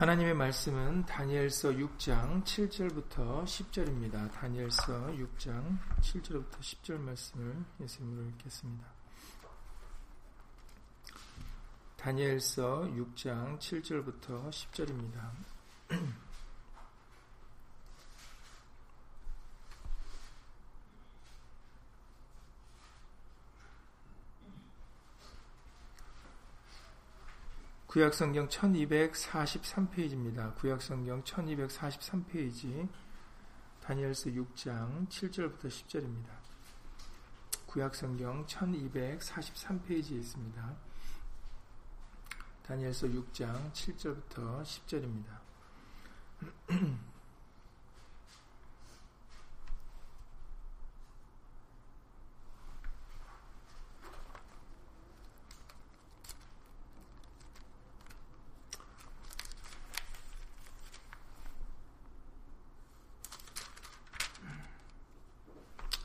하나님의 말씀은 다니엘서 6장 7절부터 10절입니다. 다니엘서 6장 7절부터 10절 말씀을 예수님으로 읽겠습니다. 다니엘서 6장 7절부터 10절입니다. 구약성경 1243페이지입니다. 구약성경 1243페이지 다니엘서 6장 7절부터 10절입니다. 구약성경 1243페이지에 있습니다. 다니엘서 6장 7절부터 10절입니다.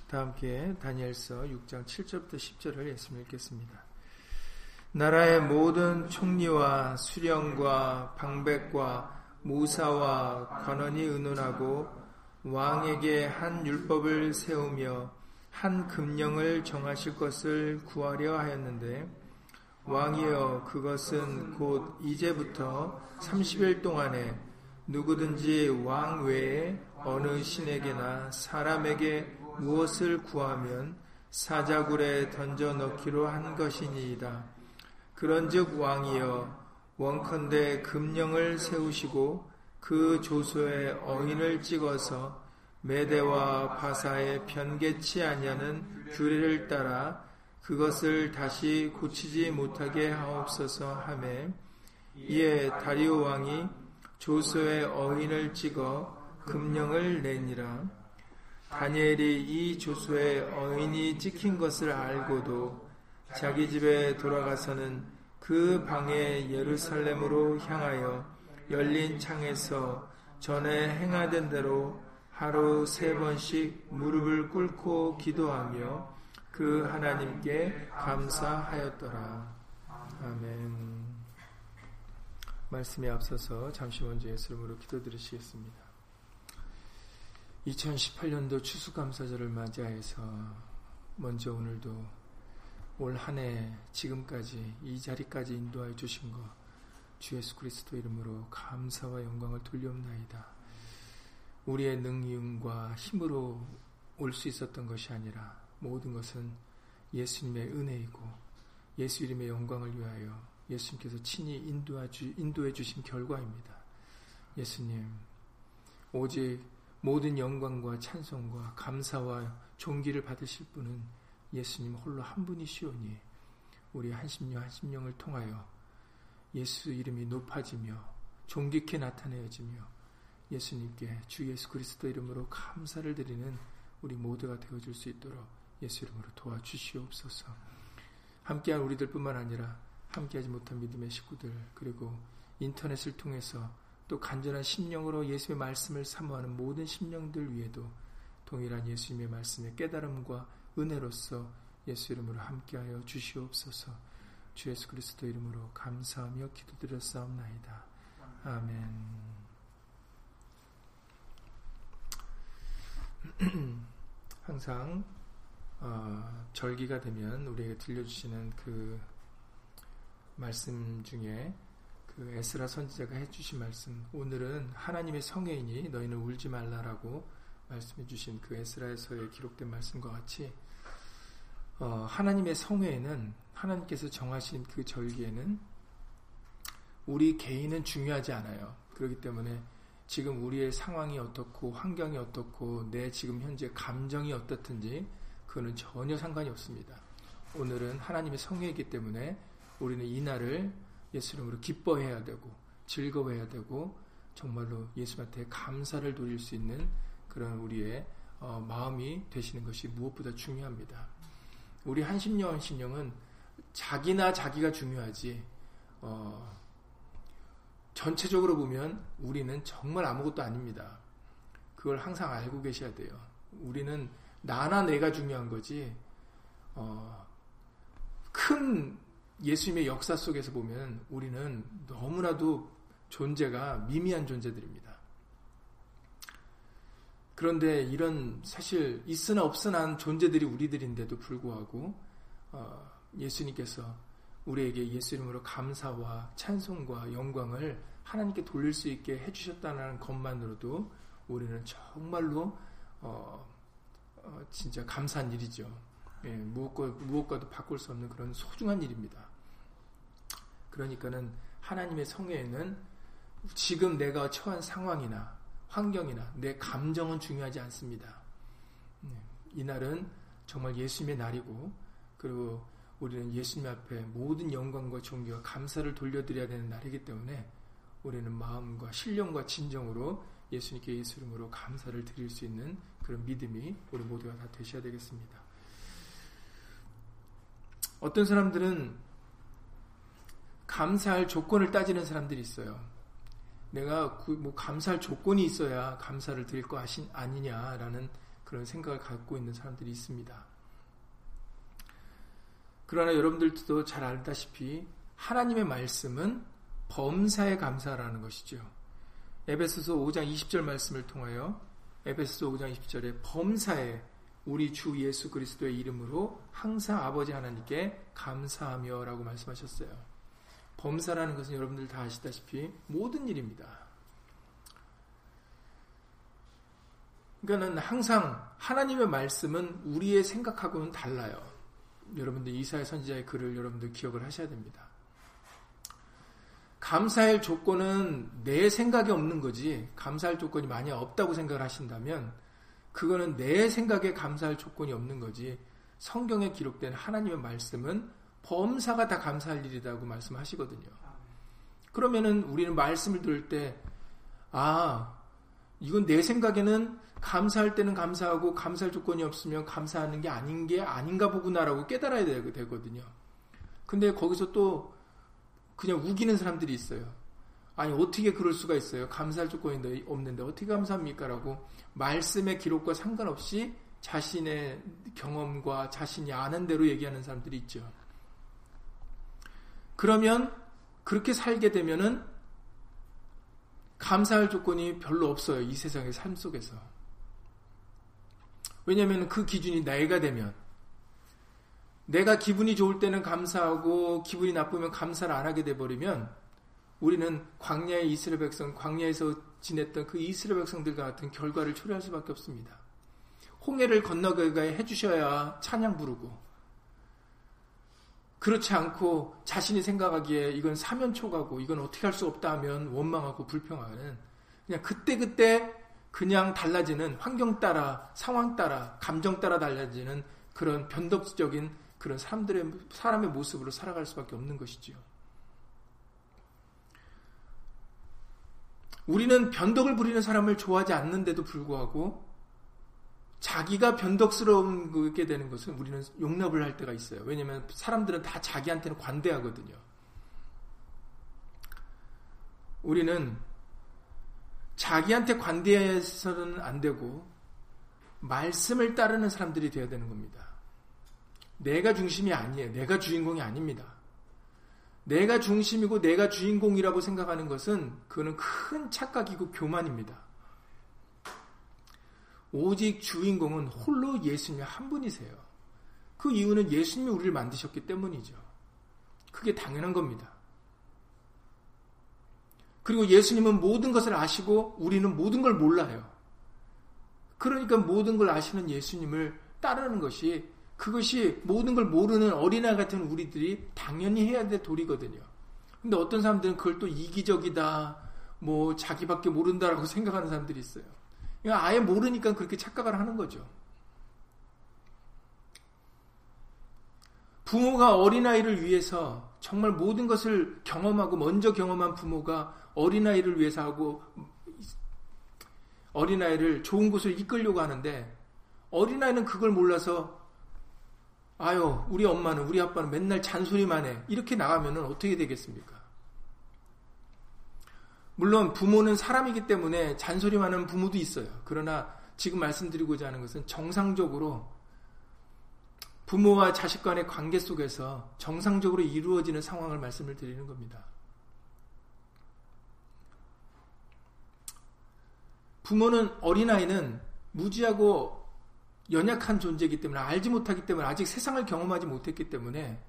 다 함께 다니엘서 6장 7절부터 10절을 예수님 읽겠습니다. 나라의 모든 총리와 수령과 방백과 무사와 관원이 의논하고 왕에게 한 율법을 세우며 한 금령을 정하실 것을 구하려 하였는데 왕이여 그것은 곧 이제부터 30일 동안에 누구든지 왕 외에 어느 신에게나 사람에게 무엇을 구하면 사자굴에 던져 넣기로 한 것이니이다. 그런즉 왕이여 원컨대 금령을 세우시고 그 조소에 어인을 찍어서 메대와 바사에 변개치 아니하는 규례를 따라 그것을 다시 고치지 못하게 하옵소서 하매 이에 다리오 왕이 조소에 어인을 찍어 금령을 내니라 다니엘이 이 조소에 어인이 찍힌 것을 알고도 자기 집에 돌아가서는 그 방에 예루살렘으로 향하여 열린 창에서 전에 행하던 대로 하루 세 번씩 무릎을 꿇고 기도하며 그 하나님께 감사하였더라. 아멘. 말씀에 앞서서 잠시 먼저 예수님으로 기도드리시겠습니다. 2018년도 추수감사절을 맞이하여서 먼저 오늘도 올 한 해 지금까지 이 자리까지 인도하여 주신 것 주 예수 그리스도 이름으로 감사와 영광을 돌려옵나이다. 우리의 능력과 힘으로 올 수 있었던 것이 아니라 모든 것은 예수님의 은혜이고 예수 이름의 영광을 위하여 예수님께서 친히 인도해 주신 결과입니다. 예수님, 오직 모든 영광과 찬송과 감사와 존귀를 받으실 분은 예수님 홀로 한 분이시오니 우리 한심령 한심령을 통하여 예수 이름이 높아지며 존귀케 나타내어지며 예수님께 주 예수 그리스도 이름으로 감사를 드리는 우리 모두가 되어줄 수 있도록 예수 이름으로 도와주시옵소서. 함께한 우리들뿐만 아니라 함께하지 못한 믿음의 식구들 그리고 인터넷을 통해서 또 간절한 심령으로 예수의 말씀을 사모하는 모든 심령들 위에도 동일한 예수님의 말씀의 깨달음과 은혜로서 예수 이름으로 함께하여 주시옵소서. 주 예수 그리스도 이름으로 감사하며 기도드렸사옵나이다. 아멘. 항상 어, 절기가 되면 우리에게 들려주시는 그 말씀 중에 그 에스라 선지자가 해주신 말씀 오늘은 하나님의 성애인이 너희는 울지 말라라고 말씀해 주신 그 에스라에서의 기록된 말씀과 같이 어, 하나님의 성애에는 하나님께서 정하신 그 절기에는 우리 개인은 중요하지 않아요. 그렇기 때문에 지금 우리의 상황이 어떻고 환경이 어떻고 내 지금 현재 감정이 어떻든지 그거는 전혀 상관이 없습니다. 오늘은 하나님의 성회이기 때문에 우리는 이 날을 예수 이름으로 기뻐해야 되고 즐거워해야 되고 정말로 예수한테 감사를 돌릴 수 있는 그런 우리의 어, 마음이 되시는 것이 무엇보다 중요합니다. 우리 한심령 한심령은 자기나 자기가 중요하지 어, 전체적으로 보면 우리는 정말 아무것도 아닙니다. 그걸 항상 알고 계셔야 돼요. 우리는 나나 내가 중요한 거지 어, 큰 예수님의 역사 속에서 보면 우리는 너무나도 존재가 미미한 존재들입니다. 그런데 이런 사실 있으나 없으나 한 존재들이 우리들인데도 불구하고 어, 예수님께서 우리에게 예수님으로 감사와 찬송과 영광을 하나님께 돌릴 수 있게 해주셨다는 것만으로도 우리는 정말로 어, 어, 진짜 감사한 일이죠. 예, 무엇과, 무엇과도 바꿀 수 없는 그런 소중한 일입니다. 그러니까는 하나님의 성회에는 지금 내가 처한 상황이나 환경이나 내 감정은 중요하지 않습니다. 예, 이날은 정말 예수님의 날이고 그리고 우리는 예수님 앞에 모든 영광과 존귀와 감사를 돌려드려야 되는 날이기 때문에 우리는 마음과 신령과 진정으로 예수님께 예수 이름으로 감사를 드릴 수 있는 그런 믿음이 우리 모두가 다 되셔야 되겠습니다. 어떤 사람들은 감사할 조건을 따지는 사람들이 있어요. 내가 뭐 감사할 조건이 있어야 감사를 드릴 거 아니냐라는 그런 생각을 갖고 있는 사람들이 있습니다. 그러나 여러분들도 잘 알다시피 하나님의 말씀은 범사에 감사라는 것이죠. 에베소서 5장 20절 말씀을 통하여 에베소서 5장 20절에 범사에 우리 주 예수 그리스도의 이름으로 항상 아버지 하나님께 감사하며 라고 말씀하셨어요. 범사라는 것은 여러분들 다 아시다시피 모든 일입니다. 그러니까는 항상 하나님의 말씀은 우리의 생각하고는 달라요. 여러분들 이사의 선지자의 글을 여러분들 기억을 하셔야 됩니다. 감사할 조건은 내 생각이 없는 거지 감사할 조건이 많이 없다고 생각을 하신다면 그거는 내 생각에 감사할 조건이 없는 거지 성경에 기록된 하나님의 말씀은 범사가 다 감사할 일이라고 말씀하시거든요. 그러면은 우리는 말씀을 들을 때, 아, 이건 내 생각에는 감사할 때는 감사하고 감사할 조건이 없으면 감사하는 게 아닌 게 아닌가 보구나라고 깨달아야 되거든요. 근데 거기서 또 그냥 우기는 사람들이 있어요. 아니 어떻게 그럴 수가 있어요? 감사할 조건이 없는데 어떻게 감사합니까? 라고 말씀의 기록과 상관없이 자신의 경험과 자신이 아는 대로 얘기하는 사람들이 있죠. 그러면 그렇게 살게 되면은 감사할 조건이 별로 없어요. 이 세상의 삶 속에서. 왜냐하면 그 기준이 내가 되면 내가 기분이 좋을 때는 감사하고 기분이 나쁘면 감사를 안 하게 돼 버리면 우리는 광야의 이스라엘 백성, 광야에서 지냈던 그 이스라엘 백성들 같은 결과를 초래할 수밖에 없습니다. 홍해를 건너가게 해주셔야 찬양 부르고 그렇지 않고 자신이 생각하기에 이건 사면초가고 이건 어떻게 할 수 없다 하면 원망하고 불평하는 그냥 그때 그때 그냥 달라지는 환경 따라 상황 따라 감정 따라 달라지는 그런 변덕적인 그런 사람들의 사람의 모습으로 살아갈 수밖에 없는 것이지요. 우리는 변덕을 부리는 사람을 좋아하지 않는데도 불구하고 자기가 변덕스러운 게 되는 것은 우리는 용납을 할 때가 있어요. 왜냐하면 사람들은 다 자기한테는 관대하거든요. 우리는 자기한테 관대해서는 안 되고 말씀을 따르는 사람들이 되어야 되는 겁니다. 내가 중심이 아니에요. 내가 주인공이 아닙니다. 내가 중심이고 내가 주인공이라고 생각하는 것은 그거는 큰 착각이고 교만입니다. 오직 주인공은 홀로 예수님 한 분이세요. 그 이유는 예수님이 우리를 만드셨기 때문이죠. 그게 당연한 겁니다. 그리고 예수님은 모든 것을 아시고 우리는 모든 걸 몰라요. 그러니까 모든 걸 아시는 예수님을 따르는 것이 그것이 모든 걸 모르는 어린아 같은 우리들이 당연히 해야 될 도리거든요. 근데 어떤 사람들은 그걸 또 이기적이다, 뭐 자기밖에 모른다라고 생각하는 사람들이 있어요. 아예 모르니까 그렇게 착각을 하는 거죠. 부모가 어린아이를 위해서 정말 모든 것을 경험하고 먼저 경험한 부모가 어린아이를 위해서 하고 어린아이를 좋은 곳을 이끌려고 하는데 어린아이는 그걸 몰라서 아유 우리 엄마는 우리 아빠는 맨날 잔소리만 해 이렇게 나가면 어떻게 되겠습니까? 물론 부모는 사람이기 때문에 잔소리 많은 부모도 있어요. 그러나 지금 말씀드리고자 하는 것은 정상적으로 부모와 자식 간의 관계 속에서 정상적으로 이루어지는 상황을 말씀을 드리는 겁니다. 부모는 어린아이는 무지하고 연약한 존재이기 때문에 알지 못하기 때문에 아직 세상을 경험하지 못했기 때문에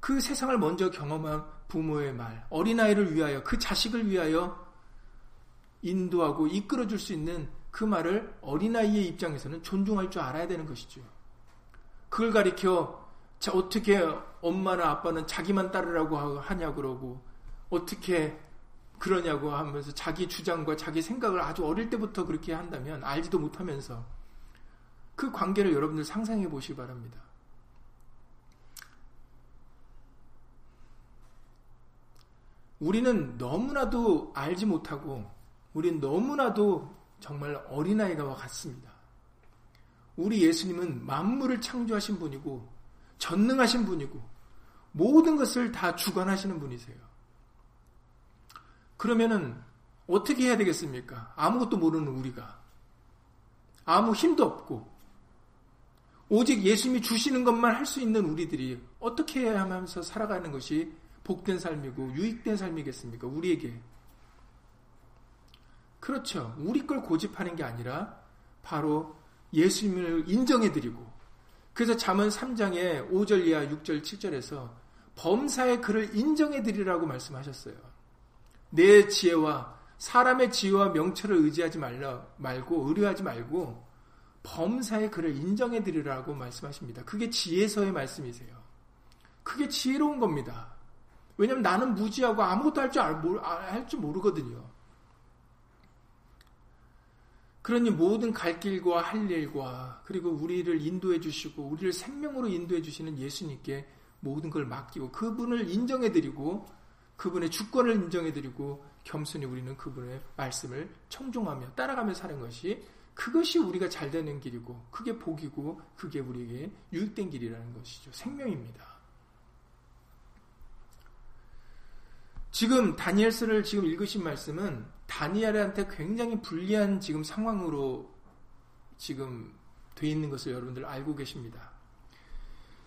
그 세상을 먼저 경험한 부모의 말, 어린아이를 위하여 그 자식을 위하여 인도하고 이끌어 줄 수 있는 그 말을 어린아이의 입장에서는 존중할 줄 알아야 되는 것이죠. 그걸 가리켜 자, 어떻게 엄마나 아빠는 자기만 따르라고 하냐 그러고 어떻게 그러냐고 하면서 자기 주장과 자기 생각을 아주 어릴 때부터 그렇게 한다면 알지도 못하면서 그 관계를 여러분들 상상해 보시기 바랍니다. 우리는 너무나도 알지 못하고 우리는 너무나도 정말 어린아이가 같습니다. 우리 예수님은 만물을 창조하신 분이고 전능하신 분이고 모든 것을 다 주관하시는 분이세요. 그러면은 어떻게 해야 되겠습니까? 아무것도 모르는 우리가 아무 힘도 없고 오직 예수님이 주시는 것만 할 수 있는 우리들이 어떻게 해야 하면서 살아가는 것이 복된 삶이고 유익된 삶이겠습니까? 우리에게. 그렇죠. 우리 걸 고집하는 게 아니라 바로 예수님을 인정해드리고 그래서 잠언 3장에 5절 이하 6절 7절에서 범사의 그를 인정해드리라고 말씀하셨어요. 내 지혜와 사람의 지혜와 명철을 의지하지 말라, 말고 의뢰하지 말고 범사의 그를 인정해드리라고 말씀하십니다. 그게 지혜서의 말씀이세요. 그게 지혜로운 겁니다. 왜냐면 나는 무지하고 아무것도 할줄알줄 모르거든요. 그러니 모든 갈 길과 할 일과 그리고 우리를 인도해 주시고 우리를 생명으로 인도해 주시는 예수님께 모든 걸 맡기고 그분을 인정해 드리고 그분의 주권을 인정해 드리고 겸손히 우리는 그분의 말씀을 청종하며 따라가며 사는 것이 그것이 우리가 잘 되는 길이고 그게 복이고 그게 우리에게 유익된 길이라는 것이죠. 생명입니다. 지금 다니엘서를 지금 읽으신 말씀은 다니엘한테 굉장히 불리한 지금 상황으로 지금 돼 있는 것을 여러분들 알고 계십니다.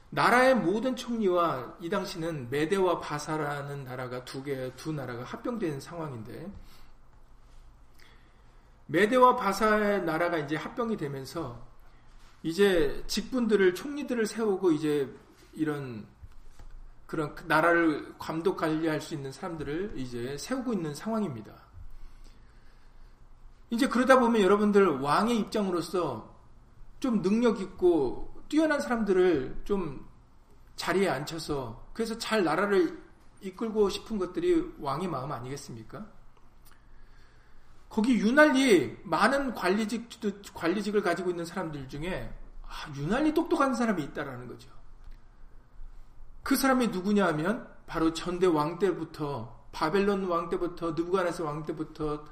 나라의 모든 총리와 이 당시는 메데와 바사라는 나라가 두 개, 두 나라가 합병된 상황인데, 메데와 바사의 나라가 이제 합병이 되면서, 이제 직분들을, 총리들을 세우고 이제 이런 그런 나라를 감독 관리할 수 있는 사람들을 이제 세우고 있는 상황입니다. 이제 그러다 보면 여러분들 왕의 입장으로서 좀 능력 있고 뛰어난 사람들을 좀 자리에 앉혀서 그래서 잘 나라를 이끌고 싶은 것들이 왕의 마음 아니겠습니까? 거기 유난히 많은 관리직, 관리직을 가지고 있는 사람들 중에 아, 유난히 똑똑한 사람이 있다라는 거죠. 그 사람이 누구냐 하면 바로 전대 왕 때부터 바벨론 왕 때부터 느부갓네살 왕 때부터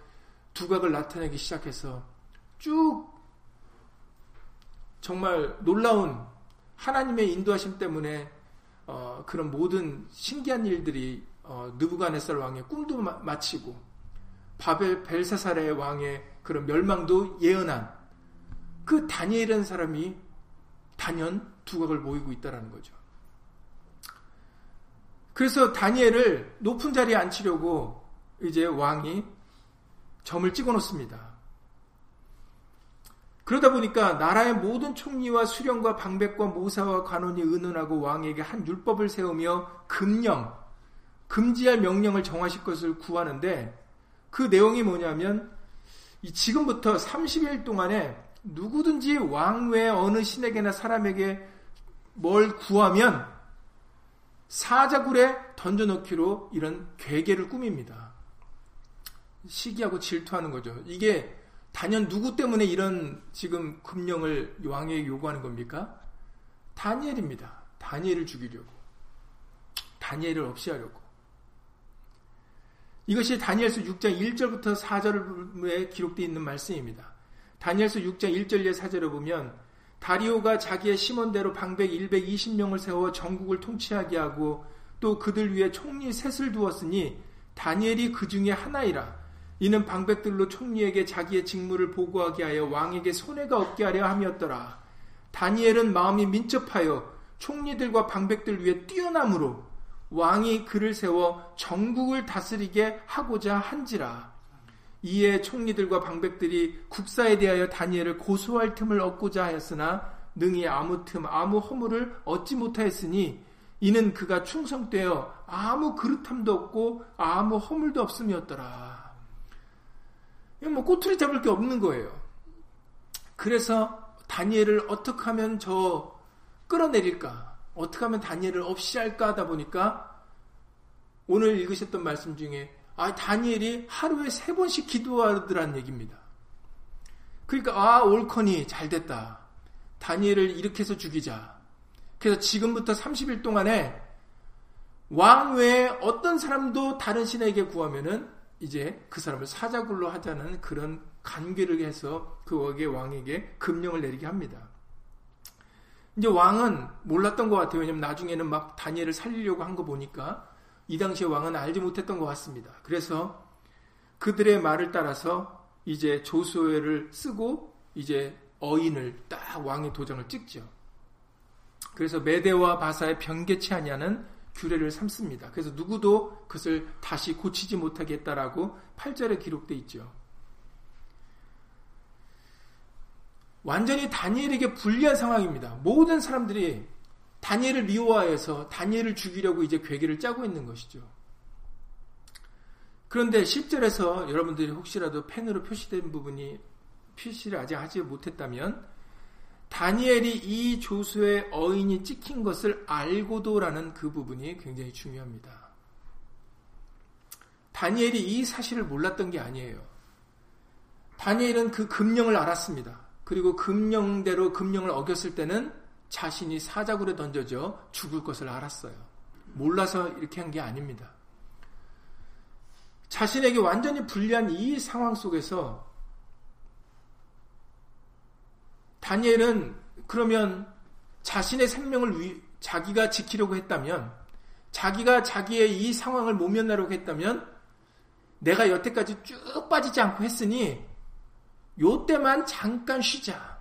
두각을 나타내기 시작해서 쭉 정말 놀라운 하나님의 인도하심 때문에 어, 그런 모든 신기한 일들이 어, 느부갓네살 왕의 꿈도 마, 치고 바벨 벨사살의 왕의 그런 멸망도 예언한 그 다니엘이라는 사람이 단연 두각을 모이고 있다라는 거죠. 그래서 다니엘을 높은 자리에 앉히려고 이제 왕이 점을 찍어 놓습니다. 그러다 보니까 나라의 모든 총리와 수령과 방백과 모사와 관원이 의논하고 왕에게 한 율법을 세우며 금령, 금지할 명령을 정하실 것을 구하는데 그 내용이 뭐냐면 지금부터 30일 동안에 누구든지 왕 외 어느 신에게나 사람에게 뭘 구하면 사자굴에 던져넣기로 이런 괴계를 꾸밉니다. 시기하고 질투하는 거죠. 이게 단연 누구 때문에 이런 지금 금령을 왕에게 요구하는 겁니까? 다니엘입니다. 다니엘을 죽이려고. 다니엘을 없이 하려고. 이것이 다니엘서 6장 1절부터 4절에 기록되어 있는 말씀입니다. 다니엘서 6장 1절에 4절을 보면 다리오가 자기의 심원대로 방백 120명을 세워 전국을 통치하게 하고 또 그들 위에 총리 셋을 두었으니 다니엘이 그 중에 하나이라. 이는 방백들로 총리에게 자기의 직무를 보고하게 하여 왕에게 손해가 없게 하려 함이었더라. 다니엘은 마음이 민첩하여 총리들과 방백들 위에 뛰어남으로 왕이 그를 세워 전국을 다스리게 하고자 한지라. 이에 총리들과 방백들이 국사에 대하여 다니엘을 고소할 틈을 얻고자 하였으나 능히 아무 틈 아무 허물을 얻지 못하였으니 이는 그가 충성되어 아무 그릇함도 없고 아무 허물도 없음이었더라. 이건 뭐 꼬투리 잡을 게 없는 거예요. 그래서 다니엘을 어떻게 하면 저 끌어내릴까? 어떻게 하면 다니엘을 없이 할까 하다 보니까 오늘 읽으셨던 말씀 중에 아 다니엘이 하루에 세 번씩 기도하더란 얘기입니다. 그러니까 아 올커니 잘 됐다. 다니엘을 이렇게 해서 죽이자. 그래서 지금부터 30일 동안에 왕 외에 어떤 사람도 다른 신에게 구하면은 이제 그 사람을 사자굴로 하자는 그런 간계를 해서 그에게 왕에게 금령을 내리게 합니다. 이제 왕은 몰랐던 것 같아요. 왜냐면 나중에는 막 다니엘을 살리려고 한 거 보니까 이 당시에 왕은 알지 못했던 것 같습니다. 그래서 그들의 말을 따라서 이제 조소회를 쓰고 이제 어인을 딱 왕의 도장을 찍죠. 그래서 메대와 바사의 변개치 아니하는 규례를 삼습니다. 그래서 누구도 그것을 다시 고치지 못하게 했다라고 8절에 기록되어 있죠. 완전히 다니엘에게 불리한 상황입니다. 모든 사람들이 다니엘을 미워하여서 다니엘을 죽이려고 이제 괴계를 짜고 있는 것이죠. 그런데 10절에서 여러분들이 혹시라도 펜으로 표시된 부분이 표시를 아직 하지 못했다면 다니엘이 이 조수의 어인이 찍힌 것을 알고도라는 그 부분이 굉장히 중요합니다. 다니엘이 이 사실을 몰랐던 게 아니에요. 다니엘은 그 금령을 알았습니다. 그리고 금령대로 금령을 어겼을 때는 자신이 사자굴에 던져져 죽을 것을 알았어요. 몰라서 이렇게 한 게 아닙니다. 자신에게 완전히 불리한 이 상황 속에서 다니엘은 그러면 자신의 생명을 위, 자기가 지키려고 했다면 자기가 자기의 이 상황을 모면하려고 했다면 내가 여태까지 쭉 빠지지 않고 했으니 요때만 잠깐 쉬자.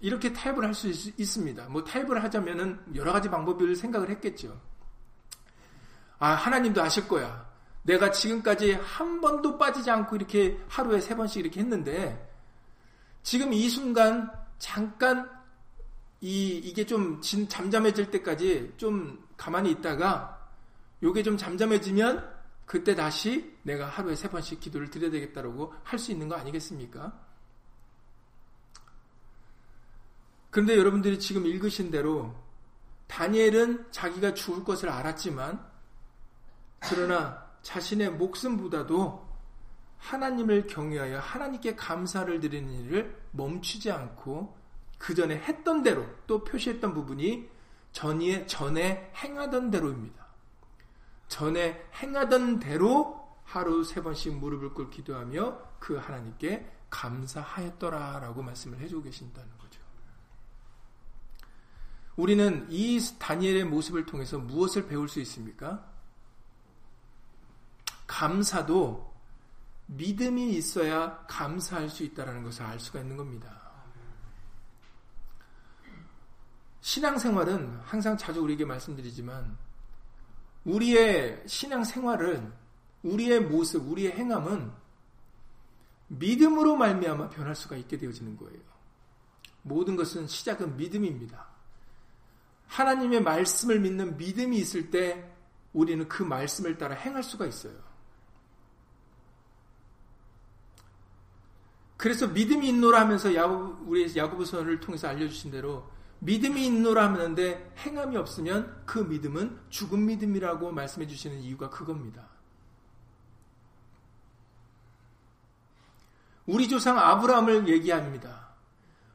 이렇게 타협을 할 수 있습니다. 뭐 타협을 하자면은 여러 가지 방법을 생각을 했겠죠. 아, 하나님도 아실 거야. 내가 지금까지 한 번도 빠지지 않고 이렇게 하루에 세 번씩 이렇게 했는데 지금 이 순간 잠깐 이 이게 좀 잠잠해질 때까지 좀 가만히 있다가 요게 좀 잠잠해지면 그때 다시 내가 하루에 세 번씩 기도를 드려야 되겠다라고 할 수 있는 거 아니겠습니까? 그런데 여러분들이 지금 읽으신 대로 다니엘은 자기가 죽을 것을 알았지만 그러나 자신의 목숨보다도 하나님을 경외하여 하나님께 감사를 드리는 일을 멈추지 않고 그 전에 했던 대로 또 표시했던 부분이 전에, 전에 행하던 대로입니다. 전에 행하던 대로 하루 세 번씩 무릎을 꿇고 기도 하며 그 하나님께 감사하였더라 라고 말씀을 해주고 계신다는. 우리는 이 다니엘의 모습을 통해서 무엇을 배울 수 있습니까? 감사도 믿음이 있어야 감사할 수 있다는 것을 알 수가 있는 겁니다. 신앙생활은 항상 자주 우리에게 말씀드리지만 우리의 신앙생활은 우리의 모습, 우리의 행함은 믿음으로 말미암아 변할 수가 있게 되어지는 거예요. 모든 것은 시작은 믿음입니다. 하나님의 말씀을 믿는 믿음이 있을 때 우리는 그 말씀을 따라 행할 수가 있어요. 그래서 믿음이 있노라 하면서 야구, 우리 야구부선을 통해서 알려주신 대로 믿음이 있노라 하는데 행함이 없으면 그 믿음은 죽은 믿음이라고 말씀해 주시는 이유가 그겁니다. 우리 조상 아브라함을 얘기합니다.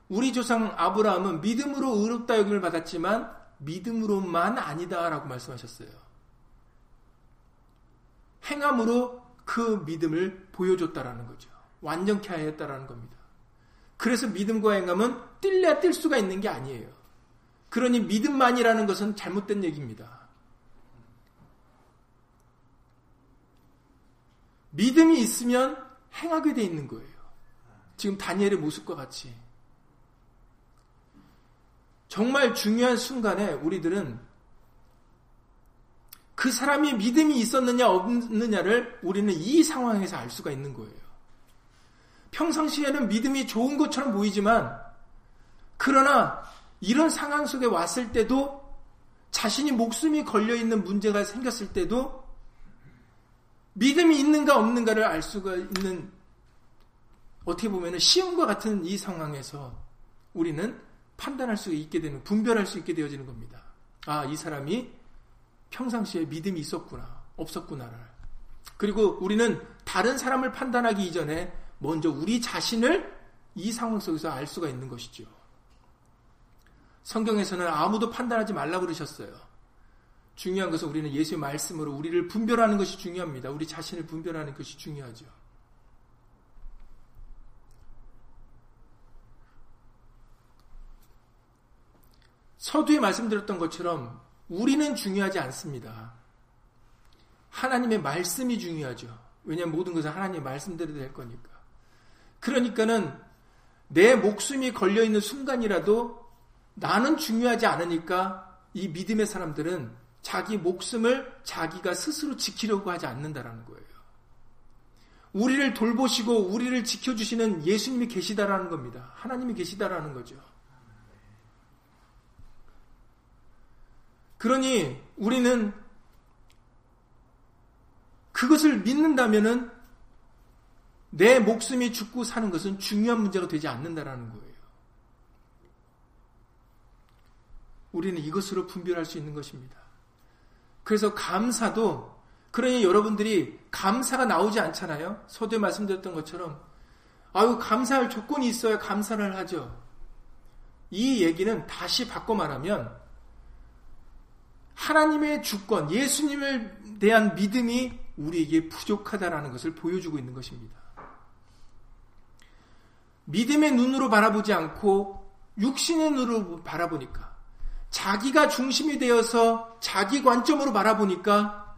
우리 조상 아브라함은 믿음으로 의롭다 여김을 받았지만 믿음으로만 아니다라고 말씀하셨어요. 행함으로 그 믿음을 보여줬다라는 거죠. 완전케 하였다라는 겁니다. 그래서 믿음과 행함은 뛸래야 뛸 수가 있는 게 아니에요. 그러니 믿음만이라는 것은 잘못된 얘기입니다. 믿음이 있으면 행하게 돼 있는 거예요. 지금 다니엘의 모습과 같이. 정말 중요한 순간에 우리들은 그 사람이 믿음이 있었느냐 없느냐를 우리는 이 상황에서 알 수가 있는 거예요. 평상시에는 믿음이 좋은 것처럼 보이지만 그러나 이런 상황 속에 왔을 때도 자신이 목숨이 걸려 있는 문제가 생겼을 때도 믿음이 있는가 없는가를 알 수가 있는 어떻게 보면 시험과 같은 이 상황에서 우리는 판단할 수 있게 되는 분별할 수 있게 되어지는 겁니다. 아, 이 사람이 평상시에 믿음이 있었구나, 없었구나를. 그리고 우리는 다른 사람을 판단하기 이전에 먼저 우리 자신을 이 상황 속에서 알 수가 있는 것이죠. 성경에서는 아무도 판단하지 말라 그러셨어요. 중요한 것은 우리는 예수의 말씀으로 우리를 분별하는 것이 중요합니다. 우리 자신을 분별하는 것이 중요하죠. 서두에 말씀드렸던 것처럼 우리는 중요하지 않습니다. 하나님의 말씀이 중요하죠. 왜냐하면 모든 것은 하나님의 말씀대로 될 거니까. 그러니까는 내 목숨이 걸려있는 순간이라도 나는 중요하지 않으니까 이 믿음의 사람들은 자기 목숨을 자기가 스스로 지키려고 하지 않는다라는 거예요. 우리를 돌보시고 우리를 지켜주시는 예수님이 계시다라는 겁니다. 하나님이 계시다라는 거죠. 그러니 우리는 그것을 믿는다면은 내 목숨이 죽고 사는 것은 중요한 문제가 되지 않는다라는 거예요. 우리는 이것으로 분별할 수 있는 것입니다. 그래서 감사도 그러니 여러분들이 감사가 나오지 않잖아요. 서두에 말씀드렸던 것처럼 아유 감사할 조건이 있어야 감사를 하죠. 이 얘기는 다시 바꿔 말하면 하나님의 주권, 예수님을 대한 믿음이 우리에게 부족하다라는 것을 보여주고 있는 것입니다. 믿음의 눈으로 바라보지 않고 육신의 눈으로 바라보니까 자기가 중심이 되어서 자기 관점으로 바라보니까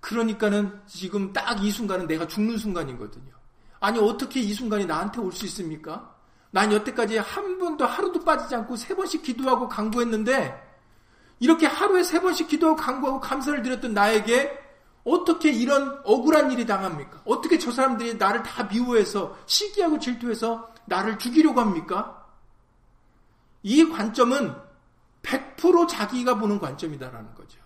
그러니까는 지금 딱 이 순간은 내가 죽는 순간이거든요. 아니 어떻게 이 순간이 나한테 올 수 있습니까? 난 여태까지 한 번도 하루도 빠지지 않고 세 번씩 기도하고 강구했는데 이렇게 하루에 세 번씩 기도하고 강구하고 감사를 드렸던 나에게 어떻게 이런 억울한 일이 당합니까? 어떻게 저 사람들이 나를 다 미워해서 시기하고 질투해서 나를 죽이려고 합니까? 이 관점은 100% 자기가 보는 관점이다라는 거죠.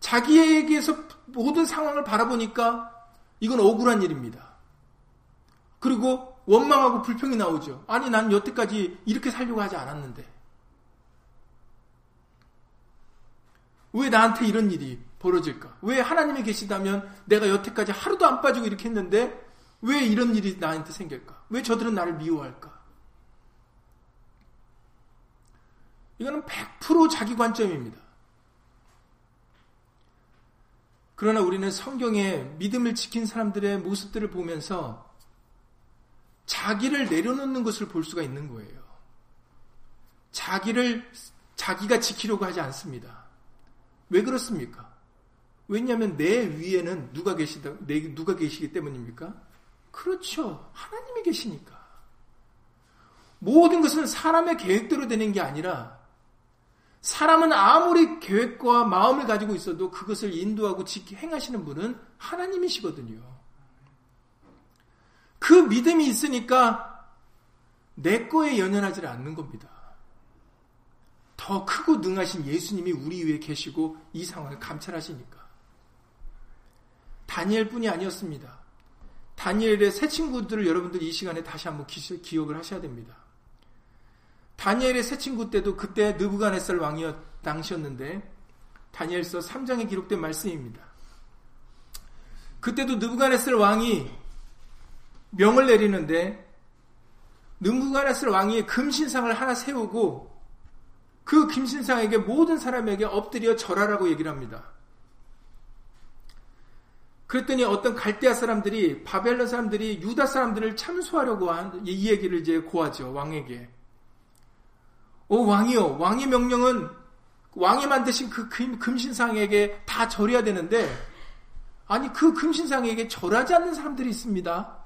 자기에게서 모든 상황을 바라보니까 이건 억울한 일입니다. 그리고 원망하고 불평이 나오죠. 아니, 난 여태까지 이렇게 살려고 하지 않았는데. 왜 나한테 이런 일이 벌어질까? 왜 하나님이 계시다면 내가 여태까지 하루도 안 빠지고 이렇게 했는데 왜 이런 일이 나한테 생길까? 왜 저들은 나를 미워할까? 이거는 100% 자기 관점입니다. 그러나 우리는 성경에 믿음을 지킨 사람들의 모습들을 보면서 자기를 내려놓는 것을 볼 수가 있는 거예요. 자기를 자기가 지키려고 하지 않습니다. 왜 그렇습니까? 왜냐하면 내 위에는 누가 계시다, 내, 누가 계시기 때문입니까? 그렇죠. 하나님이 계시니까. 모든 것은 사람의 계획대로 되는 게 아니라 사람은 아무리 계획과 마음을 가지고 있어도 그것을 인도하고 행하시는 분은 하나님이시거든요. 그 믿음이 있으니까 내 거에 연연하지 않는 겁니다. 더 크고 능하신 예수님이 우리 위에 계시고 이 상황을 감찰하시니까. 다니엘 뿐이 아니었습니다. 다니엘의 새 친구들을 여러분들 이 시간에 다시 한번 기, 억을 하셔야 됩니다. 다니엘의 새 친구 때도 그때 느부갓네살 왕이었 당시였는데 다니엘서 3장에 기록된 말씀입니다. 그때도 느부갓네살 왕이 명을 내리는데 느부갓네살 왕이 금신상을 하나 세우고 그 김신상에게 모든 사람에게 엎드려 절하라고 얘기를 합니다. 그랬더니 어떤 갈대아 사람들이 바벨론 사람들이 유다 사람들을 참수하려고 한 이 얘기를 이제 고하죠 왕에게. 오 왕이요 왕의 명령은 왕이 만드신 그 금 신상에게 다 절해야 되는데 아니 그 금신상에게 절하지 않는 사람들이 있습니다.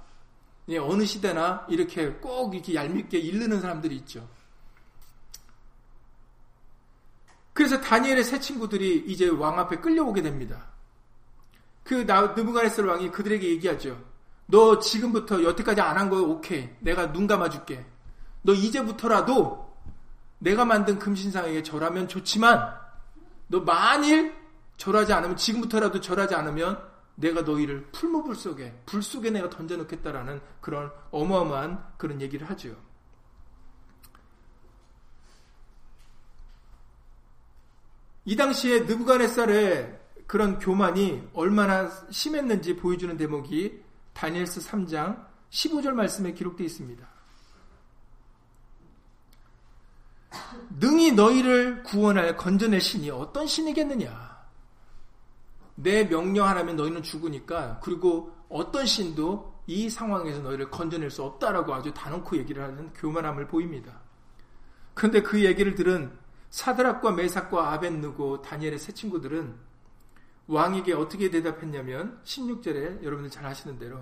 예, 어느 시대나 이렇게 꼭 이렇게 얄밉게 일르는 사람들이 있죠. 그래서 다니엘의 새 친구들이 이제 왕 앞에 끌려오게 됩니다. 그 느부갓네살 왕이 그들에게 얘기하죠. 너 지금부터 여태까지 안 한거 오케이. 내가 눈 감아줄게. 너 이제부터라도 내가 만든 금신상에게 절하면 좋지만 너 만일 절하지 않으면 지금부터라도 절하지 않으면 내가 너희를 풀무불 속에 불 속에 내가 던져놓겠다라는 그런 어마어마한 그런 얘기를 하죠. 이 당시에 느부갓네살의 그런 교만이 얼마나 심했는지 보여주는 대목이 다니엘스 3장 15절 말씀에 기록되어 있습니다. 능히 너희를 구원할 건져낼 신이 어떤 신이겠느냐? 내 명령 하나면 너희는 죽으니까 그리고 어떤 신도 이 상황에서 너희를 건져낼 수 없다라고 아주 단언코 얘기를 하는 교만함을 보입니다. 그런데 그 얘기를 들은 사드락과 메삭과 아벤누고 다니엘의 세 친구들은 왕에게 어떻게 대답했냐면 16절에 여러분들 잘 아시는 대로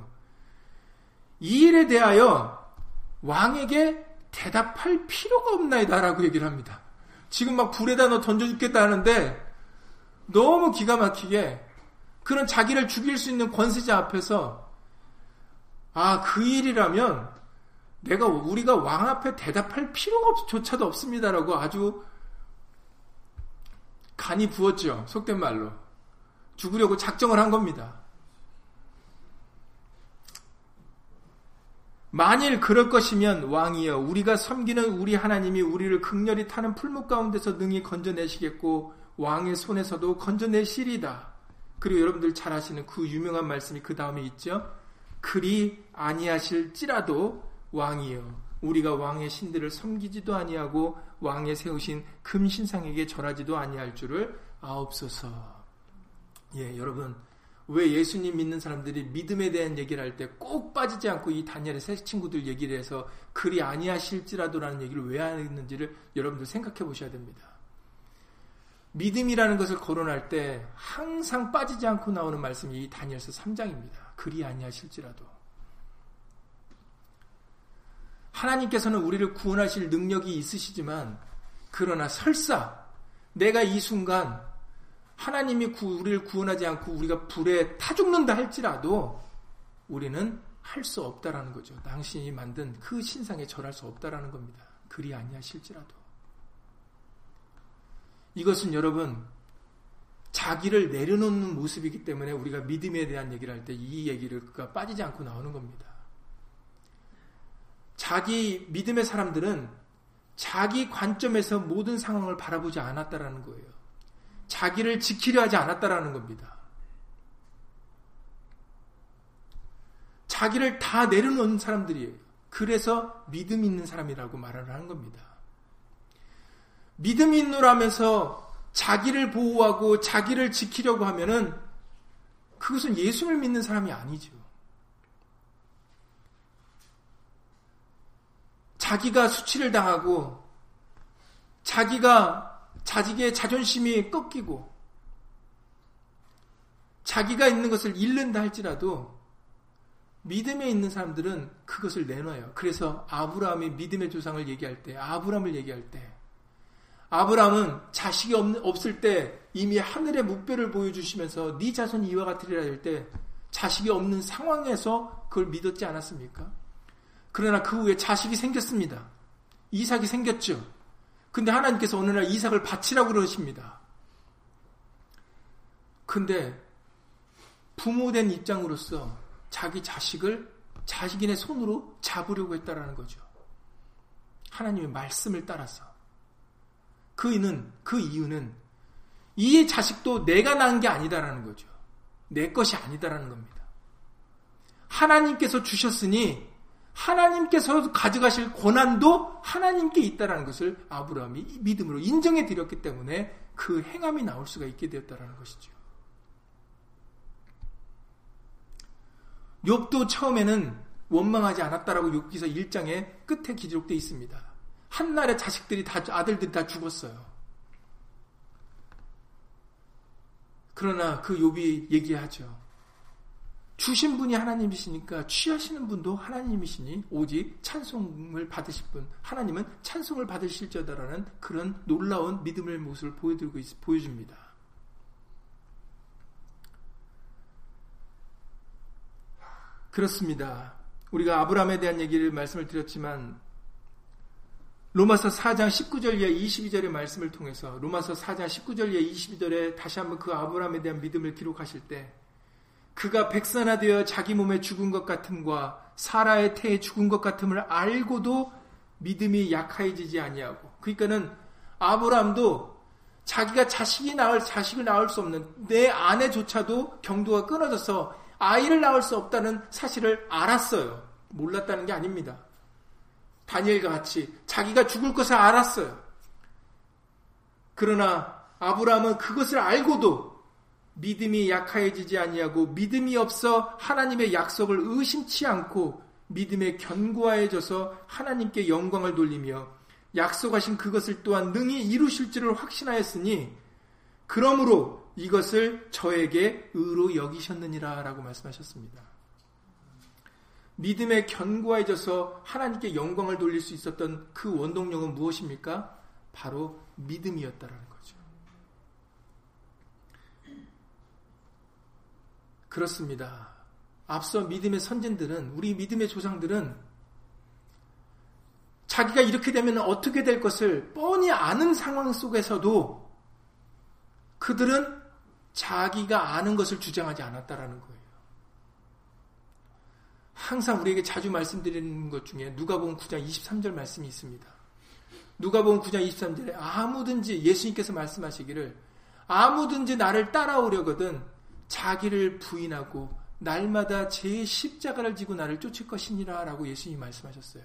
이 일에 대하여 왕에게 대답할 필요가 없나이다라고 얘기를 합니다. 지금 막 불에다 너 던져 죽겠다 하는데 너무 기가 막히게 그런 자기를 죽일 수 있는 권세자 앞에서 아, 그 일이라면 내가 우리가 왕 앞에 대답할 필요가 조차도 없습니다라고 아주 간이 부었죠. 속된 말로. 죽으려고 작정을 한 겁니다. 만일 그럴 것이면 왕이여 우리가 섬기는 우리 하나님이 우리를 극렬히 타는 풀목 가운데서 능히 건져내시겠고 왕의 손에서도 건져내시리다. 그리고 여러분들 잘 아시는 그 유명한 말씀이 그 다음에 있죠. 그리 아니하실지라도 왕이여 우리가 왕의 신들을 섬기지도 아니하고 왕의 세우신 금신상에게 절하지도 아니할 줄을 아옵소서. 예, 여러분 왜 예수님 믿는 사람들이 믿음에 대한 얘기를 할 때 꼭 빠지지 않고 이 다니엘의 새 친구들 얘기를 해서 그리 아니하실지라도라는 얘기를 왜 하는지를 여러분들 생각해 보셔야 됩니다. 믿음이라는 것을 거론할 때 항상 빠지지 않고 나오는 말씀이 이 다니엘서 3장입니다. 그리 아니하실지라도. 하나님께서는 우리를 구원하실 능력이 있으시지만 그러나 설사 내가 이 순간 하나님이 우리를 구원하지 않고 우리가 불에 타 죽는다 할지라도 우리는 할 수 없다라는 거죠. 당신이 만든 그 신상에 절할 수 없다라는 겁니다. 그리 아니하실지라도. 이것은 여러분 자기를 내려놓는 모습이기 때문에 우리가 믿음에 대한 얘기를 할 때 이 얘기를 빠지지 않고 나오는 겁니다. 자기 믿음의 사람들은 자기 관점에서 모든 상황을 바라보지 않았다라는 거예요. 자기를 지키려 하지 않았다라는 겁니다. 자기를 다 내려놓은 사람들이에요. 그래서 믿음 있는 사람이라고 말을 하는 겁니다. 믿음 있노라면서 자기를 보호하고 자기를 지키려고 하면은 그것은 예수를 믿는 사람이 아니죠. 자기가 수치를 당하고 자기가 자기의 자존심이 꺾이고 자기가 있는 것을 잃는다 할지라도 믿음에 있는 사람들은 그것을 내놔요. 그래서 아브라함이 믿음의 조상을 얘기할 때, 아브라함을 얘기할 때, 아브라함은 자식이 없, 을때 이미 하늘의 묵배를 보여주시면서 네 자손이 이와 같으리라 할 때 자식이 없는 상황에서 그걸 믿었지 않았습니까? 그러나 그 후에 자식이 생겼습니다. 이삭이 생겼죠. 근데 하나님께서 어느 날 이삭을 바치라고 그러십니다. 근데 부모된 입장으로서 자기 자식을 자식인의 손으로 잡으려고 했다라는 거죠. 하나님의 말씀을 따라서. 그이는 그 이유는 이 자식도 내가 낳은 게 아니다라는 거죠. 내 것이 아니다라는 겁니다. 하나님께서 주셨으니 하나님께서 가져가실 권한도 하나님께 있다라는 것을 아브라함이 믿음으로 인정해 드렸기 때문에 그 행함이 나올 수가 있게 되었다라는 것이죠. 욥도 처음에는 원망하지 않았다라고 욥기서 1장의 끝에 기록되어 있습니다. 한날에 자식들이 다 아들들이 다 죽었어요. 그러나 그 욥이 얘기하죠. 주신 분이 하나님이시니까 취하시는 분도 하나님이시니 오직 찬송을 받으실 분 하나님은 찬송을 받으실저다라는 그런 놀라운 믿음의 모습을 보여드리고 있, 보여줍니다. 그렇습니다. 우리가 아브라함에 대한 얘기를 말씀을 드렸지만 로마서 4장 19절 이하 22절의 말씀을 통해서 로마서 4장 19절 이하 22절에 다시 한번 그 아브라함에 대한 믿음을 기록하실 때 그가 백산화 되어 자기 몸에 죽은 것 같음과 사라의 태에 죽은 것 같음을 알고도 믿음이 약해지지 아니하고 그러니까는 아브라함도 자기가 자식이 낳을 자식을 낳을 수 없는 내 아내조차도 경도가 끊어져서 아이를 낳을 수 없다는 사실을 알았어요. 몰랐다는 게 아닙니다. 다니엘과 같이 자기가 죽을 것을 알았어요. 그러나 아브라함은 그것을 알고도 믿음이 약해지지 아니하고 믿음이 없어 하나님의 약속을 의심치 않고 믿음에 견고해져서 하나님께 영광을 돌리며 약속하신 그것을 또한 능히 이루실 줄을 확신하였으니 그러므로 이것을 저에게 의로 여기셨느니라 라고 말씀하셨습니다. 믿음에 견고해져서 하나님께 영광을 돌릴 수 있었던 그 원동력은 무엇입니까? 바로 믿음이었다라는 거죠. 그렇습니다. 앞서 믿음의 선진들은 우리 믿음의 조상들은 자기가 이렇게 되면 어떻게 될 것을 뻔히 아는 상황 속에서도 그들은 자기가 아는 것을 주장하지 않았다라는 거예요. 항상 우리에게 자주 말씀드리는 것 중에 누가복음 9장 23절 말씀이 있습니다. 누가복음 9장 23절에 아무든지 예수님께서 말씀하시기를 아무든지 나를 따라오려거든 자기를 부인하고 날마다 제 십자가를 지고 나를 쫓을 것이니라 라고 예수님이 말씀하셨어요.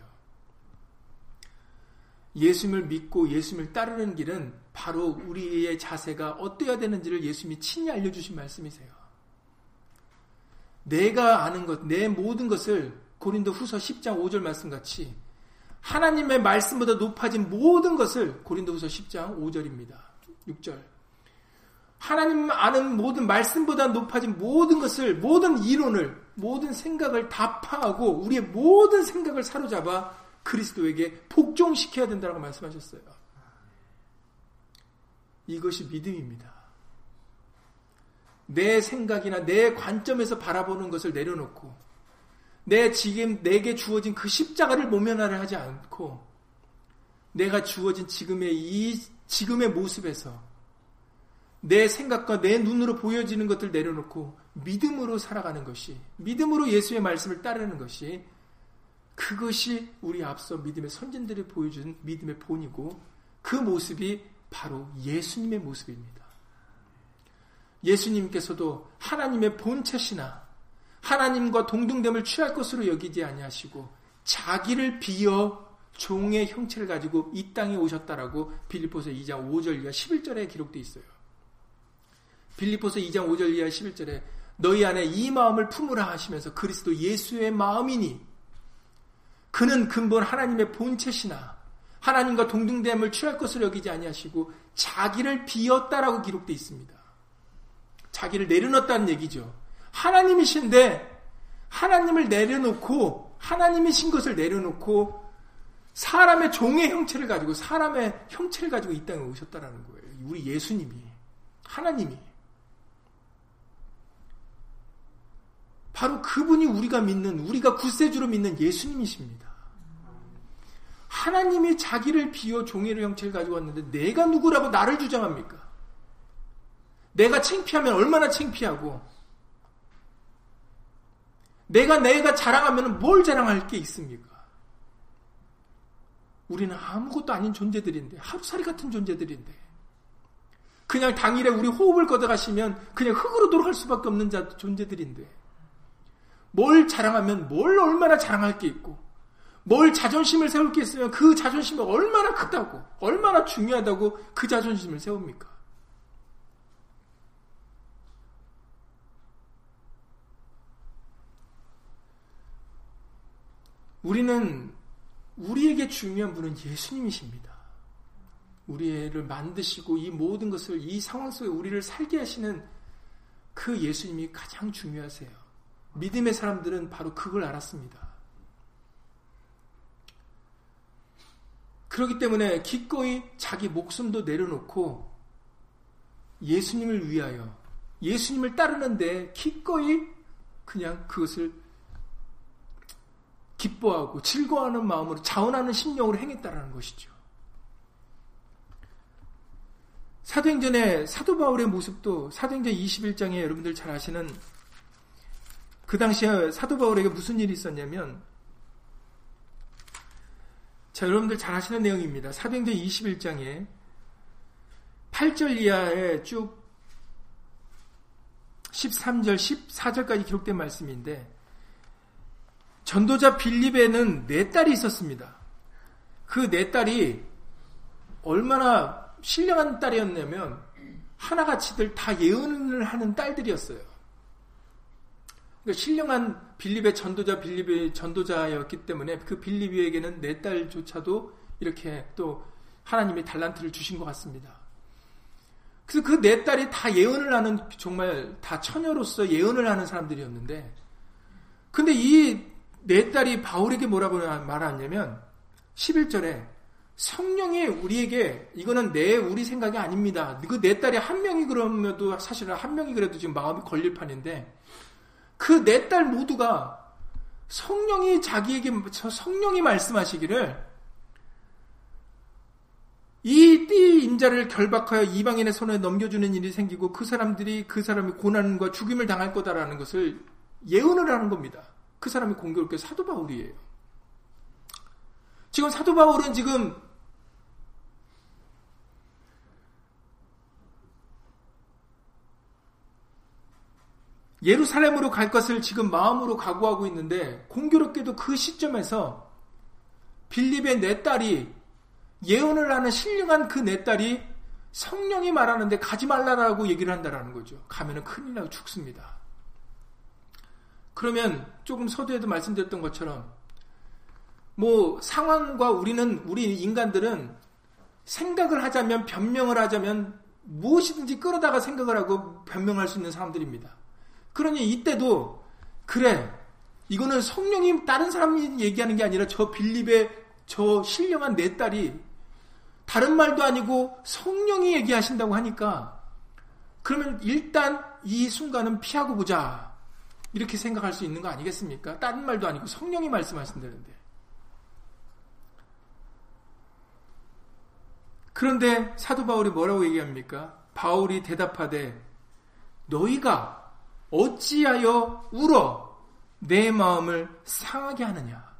예수님을 믿고 예수님을 따르는 길은 바로 우리의 자세가 어떠해야 되는지를 예수님이 친히 알려주신 말씀이세요. 내가 아는 것, 내 모든 것을 고린도 후서 10장 5절 말씀 같이 하나님의 말씀보다 높아진 모든 것을 고린도 후서 10장 5절입니다. 6절. 하나님 아는 모든 말씀보다 높아진 모든 것을, 모든 이론을, 모든 생각을 다 파하고 우리의 모든 생각을 사로잡아 그리스도에게 복종시켜야 된다고 말씀하셨어요. 이것이 믿음입니다. 내 생각이나 내 관점에서 바라보는 것을 내려놓고 내 지금 내게 주어진 그 십자가를 모면하려 하지 않고 내가 주어진 지금의 이 지금의 모습에서 내 생각과 내 눈으로 보여지는 것들 내려놓고 믿음으로 살아가는 것이 믿음으로 예수의 말씀을 따르는 것이 그것이 우리 앞서 믿음의 선진들이 보여준 믿음의 본이고 그 모습이 바로 예수님의 모습입니다. 예수님께서도 하나님의 본체시나 하나님과 동등됨을 취할 것으로 여기지 아니하시고 자기를 비어 종의 형체를 가지고 이 땅에 오셨다라고 빌리포스 2장 5절 이하 11절에 기록되어 있어요. 빌리포스 2장 5절 이하 11절에 너희 안에 이 마음을 품으라 하시면서 그리스도 예수의 마음이니 그는 근본 하나님의 본체시나 하나님과 동등됨을 취할 것으로 여기지 아니하시고 자기를 비었다라고 기록되어 있습니다. 자기를 내려놓았다는 얘기죠. 하나님이신데 하나님을 내려놓고 하나님이신 것을 내려놓고 사람의 종의 형체를 가지고 사람의 형체를 가지고 이 땅에 오셨다라는 거예요. 우리 예수님이 하나님이 바로 그분이 우리가 믿는 우리가 구세주로 믿는 예수님이십니다. 하나님이 자기를 비워 종의 형체를 가지고 왔는데 내가 누구라고 나를 주장합니까? 내가 창피하면 얼마나 창피하고 내가 내가 자랑하면 뭘 자랑할 게 있습니까? 우리는 아무것도 아닌 존재들인데 하루살이 같은 존재들인데 그냥 당일에 우리 호흡을 걷어가시면 그냥 흙으로 돌아갈 수밖에 없는 자, 존재들인데 뭘 자랑하면 뭘 얼마나 자랑할 게 있고 뭘 자존심을 세울 게 있으면 그 자존심이 얼마나 크다고 얼마나 중요하다고 그 자존심을 세웁니까? 우리는 우리에게 중요한 분은 예수님이십니다. 우리를 만드시고 이 모든 것을 이 상황 속에 우리를 살게 하시는 그 예수님이 가장 중요하세요. 믿음의 사람들은 바로 그걸 알았습니다. 그렇기 때문에 기꺼이 자기 목숨도 내려놓고 예수님을 위하여 예수님을 따르는데 기꺼이 그냥 그것을 기뻐하고 즐거워하는 마음으로 자원하는 심령으로 행했다라는 것이죠. 사도행전의 사도 바울의 모습도 사도행전 21장에 여러분들 잘 아시는 그 당시에 사도 바울에게 무슨 일이 있었냐면 자 여러분들 잘 아시는 내용입니다. 사도행전 21장에 8절 이하에 쭉 13절, 14절까지 기록된 말씀인데 전도자 빌립에는 네 딸이 있었습니다. 그 네 딸이 얼마나 신령한 딸이었냐면 하나같이들 다 예언을 하는 딸들이었어요. 그러니까 신령한 빌립의 전도자 빌립의 전도자였기 때문에 그 빌립에게는 네 딸조차도 이렇게 또 하나님의 달란트를 주신 것 같습니다. 그래서 그네 딸이 다 예언을 하는 정말 다 처녀로서 예언을 하는 사람들이었는데 근데 이네 딸이 바울에게 뭐라고 말하냐면 11절에 성령이 우리에게 이거는 내 우리 생각이 아닙니다. 그 내 딸이 한 명이 그러면도 사실은 한 명이 그래도 지금 마음이 걸릴 판인데 그 네 딸 모두가 성령이 자기에게 성령이 말씀하시기를 이띠 임자를 결박하여 이방인의 손에 넘겨주는 일이 생기고 그 사람들이 그 사람이 고난과 죽임을 당할 거다라는 것을 예언을 하는 겁니다. 그 사람이 공교롭게 사도 바울이에요. 지금 사도 바울은 지금 예루살렘으로 갈 것을 지금 마음으로 각오하고 있는데 공교롭게도 그 시점에서 빌립의 내 딸이 예언을 하는 신령한 그 내 딸이 성령이 말하는데 가지 말라라고 얘기를 한다라는 거죠. 가면은 큰일 나고 죽습니다. 그러면 조금 서두에도 말씀드렸던 것처럼 뭐 상황과 우리는 우리 인간들은 생각을 하자면 변명을 하자면 무엇이든지 끌어다가 생각을 하고 변명할 수 있는 사람들입니다. 그러니 이때도 그래 이거는 성령이 다른 사람이 얘기하는 게 아니라 저 빌립의 저 신령한 내 딸이 다른 말도 아니고 성령이 얘기하신다고 하니까 그러면 일단 이 순간은 피하고 보자 이렇게 생각할 수 있는 거 아니겠습니까? 다른 말도 아니고 성령이 말씀하신다는데 그런데 사도 바울이 뭐라고 얘기합니까? 바울이 대답하되 너희가 어찌하여 울어 내 마음을 상하게 하느냐?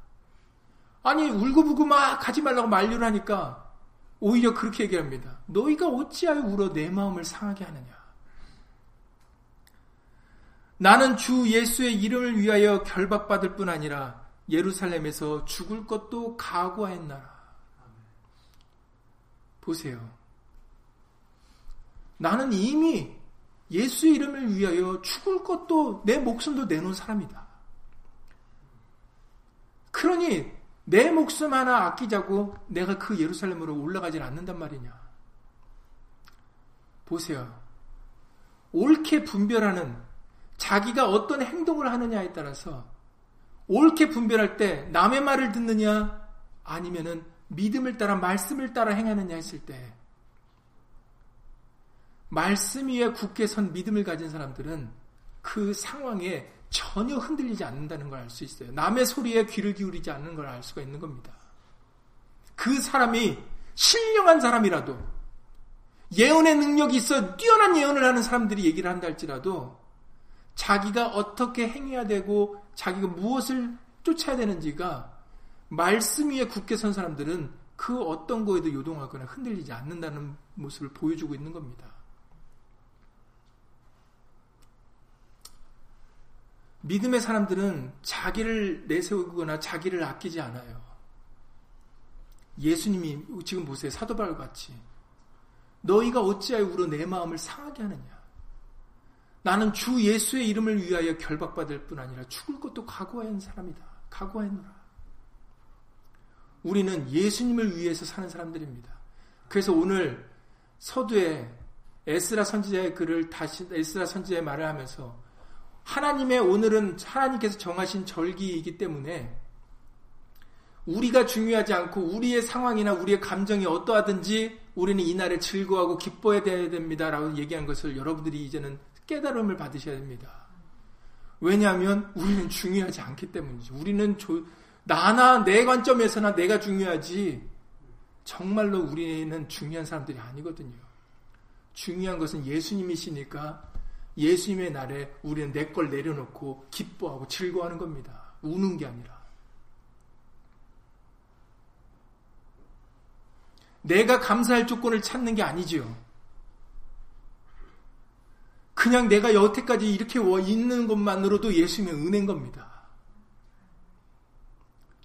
아니 울고불고 막 가지 말라고 만류를 하니까 오히려 그렇게 얘기합니다. 너희가 어찌하여 울어 내 마음을 상하게 하느냐? 나는 주 예수의 이름을 위하여 결박받을 뿐 아니라 예루살렘에서 죽을 것도 각오하였나라. 보세요. 나는 이미 예수 이름을 위하여 죽을 것도 내 목숨도 내놓은 사람이다. 그러니 내 목숨 하나 아끼자고 내가 그 예루살렘으로 올라가질 않는단 말이냐. 보세요. 옳게 분별하는 자기가 어떤 행동을 하느냐에 따라서 옳게 분별할 때 남의 말을 듣느냐 아니면은 믿음을 따라 말씀을 따라 행하느냐 했을 때 말씀 위에 굳게 선 믿음을 가진 사람들은 그 상황에 전혀 흔들리지 않는다는 걸 알 수 있어요. 남의 소리에 귀를 기울이지 않는 걸 알 수가 있는 겁니다. 그 사람이 신령한 사람이라도 예언의 능력이 있어 뛰어난 예언을 하는 사람들이 얘기를 한다 할지라도 자기가 어떻게 행해야 되고 자기가 무엇을 쫓아야 되는지가 말씀 위에 굳게 선 사람들은 그 어떤 거에도 요동하거나 흔들리지 않는다는 모습을 보여주고 있는 겁니다. 믿음의 사람들은 자기를 내세우거나 자기를 아끼지 않아요. 예수님이 지금 보세요. 사도바울 같이 너희가 어찌하여 울어 내 마음을 상하게 하느냐? 나는 주 예수의 이름을 위하여 결박받을 뿐 아니라 죽을 것도 각오한 사람이다. 각오했노라. 우리는 예수님을 위해서 사는 사람들입니다. 그래서 오늘 서두에 에스라 선지자의 글을 다시 에스라 선지자의 말을 하면서 하나님의 오늘은 하나님께서 정하신 절기이기 때문에 우리가 중요하지 않고 우리의 상황이나 우리의 감정이 어떠하든지 우리는 이날에 즐거워하고 기뻐해야 됩니다 라고 얘기한 것을 여러분들이 이제는 깨달음을 받으셔야 됩니다. 왜냐하면 우리는 중요하지 않기 때문이죠. 우리는 조, 나나 내 관점에서나 내가 중요하지 정말로 우리는 중요한 사람들이 아니거든요. 중요한 것은 예수님이시니까 예수님의 날에 우리는 내 걸 내려놓고 기뻐하고 즐거워하는 겁니다. 우는 게 아니라. 내가 감사할 조건을 찾는 게 아니지요. 그냥 내가 여태까지 이렇게 있는 것만으로도 예수님의 은혜인 겁니다.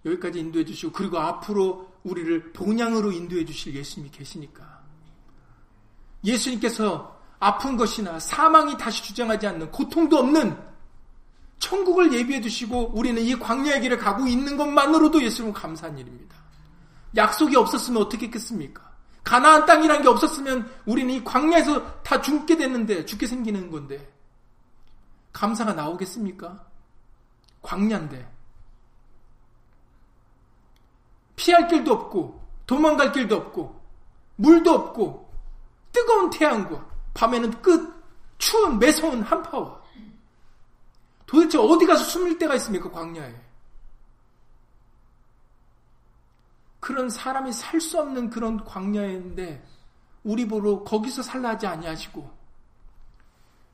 여기까지 인도해 주시고 그리고 앞으로 우리를 본향으로 인도해 주실 예수님이 계시니까 예수님께서 아픈 것이나 사망이 다시 주장하지 않는 고통도 없는 천국을 예비해 주시고 우리는 이 광야의 길을 가고 있는 것만으로도 예수님은 감사한 일입니다. 약속이 없었으면 어떻게 했겠습니까? 가나안 땅이란 게 없었으면 우리는 이 광야에서 다 죽게 됐는데 죽게 생기는 건데 감사가 나오겠습니까? 광야인데 피할 길도 없고 도망갈 길도 없고 물도 없고 뜨거운 태양과 밤에는 끝 추운 매서운 한파와 도대체 어디 가서 숨을 데가 있습니까 광야에 그런 사람이 살 수 없는 그런 광야인데 우리 보러 거기서 살라 하지 아니하시고